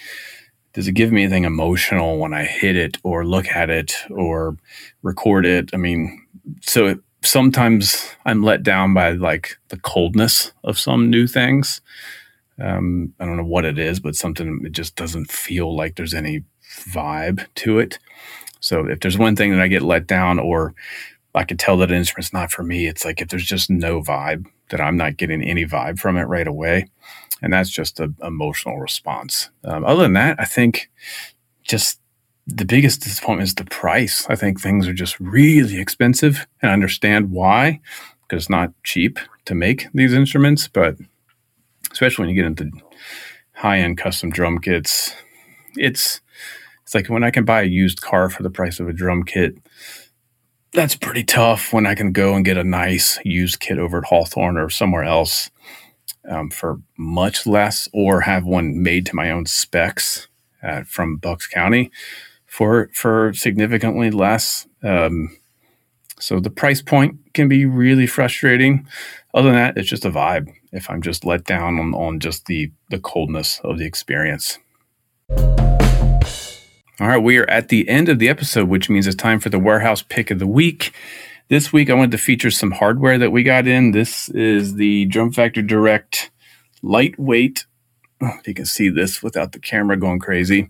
Does it give me anything emotional when I hit it or look at it or record it? I mean, so sometimes I'm let down by like the coldness of some new things. Um, I don't know what it is, but something it just doesn't feel like there's any vibe to it. So if there's one thing that I get let down, or I can tell that an instrument's not for me, it's like if there's just no vibe, that I'm not getting any vibe from it right away, and that's just an emotional response. Um, other than that, I think just the biggest disappointment is the price. I think things are just really expensive and I understand why because it's not cheap to make these instruments, but especially when you get into high end custom drum kits, it's it's like when I can buy a used car for the price of a drum kit. That's pretty tough when I can go and get a nice used kit over at Hawthorne or somewhere else um, for much less, or have one made to my own specs uh, from Bucks County for for significantly less. Um, so the price point can be really frustrating. Other than that, it's just a vibe. If I'm just let down on, on just the the coldness of the experience. All right, we are at the end of the episode, which means it's time for the warehouse pick of the week. This week, I wanted to feature some hardware that we got in. This is the Drum Factory Direct lightweight. Oh, you can see this without the camera going crazy,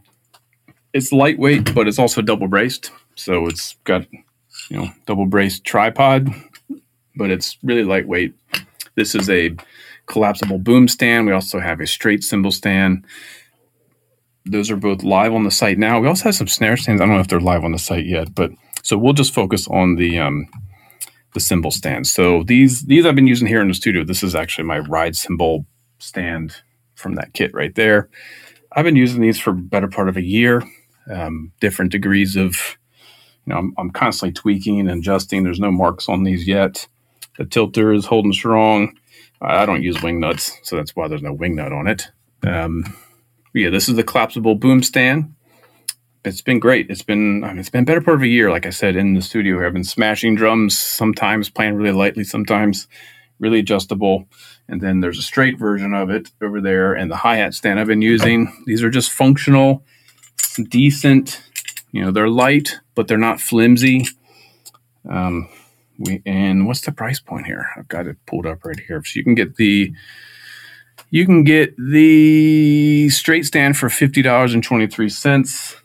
it's lightweight, but it's also double braced. So it's got you know double braced tripod, but it's really lightweight. This is a collapsible boom stand. We also have a straight cymbal stand those are both live on the site now. We also have some snare stands. I don't know if they're live on the site yet, but so we'll just focus on the um, the cymbal stands. So these these I've been using here in the studio. This is actually my ride cymbal stand from that kit right there. I've been using these for better part of a year. Um, different degrees of, you know, I'm, I'm constantly tweaking and adjusting. There's no marks on these yet. The tilter is holding strong. I don't use wing nuts, so that's why there's no wing nut on it. Um, yeah, this is the collapsible boom stand. It's been great. It's been I mean, it's been better part of a year. Like I said in the studio here, I've been smashing drums. Sometimes playing really lightly. Sometimes really adjustable. And then there's a straight version of it over there, and the hi hat stand I've been using. These are just functional, decent. You know, they're light, but they're not flimsy. Um, we and what's the price point here? I've got it pulled up right here, so you can get the you can get the straight stand for $50.23.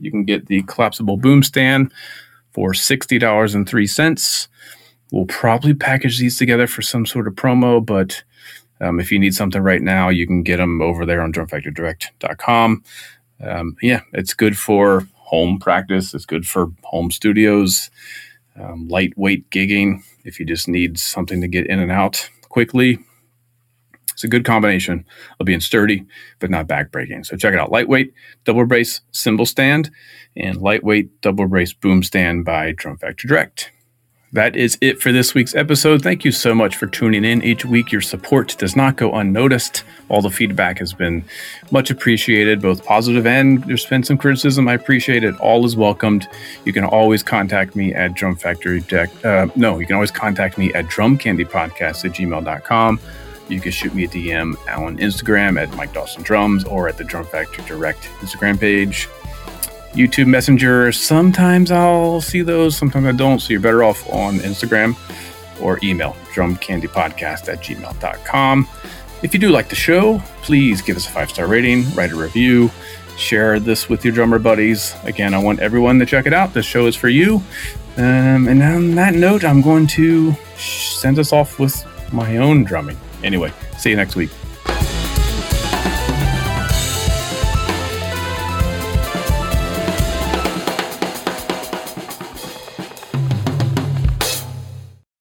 You can get the collapsible boom stand for $60.03. We'll probably package these together for some sort of promo, but um, if you need something right now, you can get them over there on drumfactorydirect.com. Um, yeah, it's good for home practice. It's good for home studios, um, lightweight gigging. If you just need something to get in and out quickly, it's a good combination of being sturdy but not backbreaking. So check it out: lightweight double brace cymbal stand and lightweight double brace boom stand by Drum Factory Direct. That is it for this week's episode. Thank you so much for tuning in each week. Your support does not go unnoticed. All the feedback has been much appreciated, both positive and there's been some criticism. I appreciate it. All is welcomed. You can always contact me at Drum Factory Deck. Uh, no, you can always contact me at drumcandypodcast at gmail.com. You can shoot me a DM on Instagram at Mike Dawson Drums or at the Drum Factory Direct Instagram page. YouTube Messenger, sometimes I'll see those, sometimes I don't. So you're better off on Instagram or email drumcandypodcast at gmail.com. If you do like the show, please give us a five star rating, write a review, share this with your drummer buddies. Again, I want everyone to check it out. This show is for you. Um, and on that note, I'm going to send us off with my own drumming. Anyway, see you next week.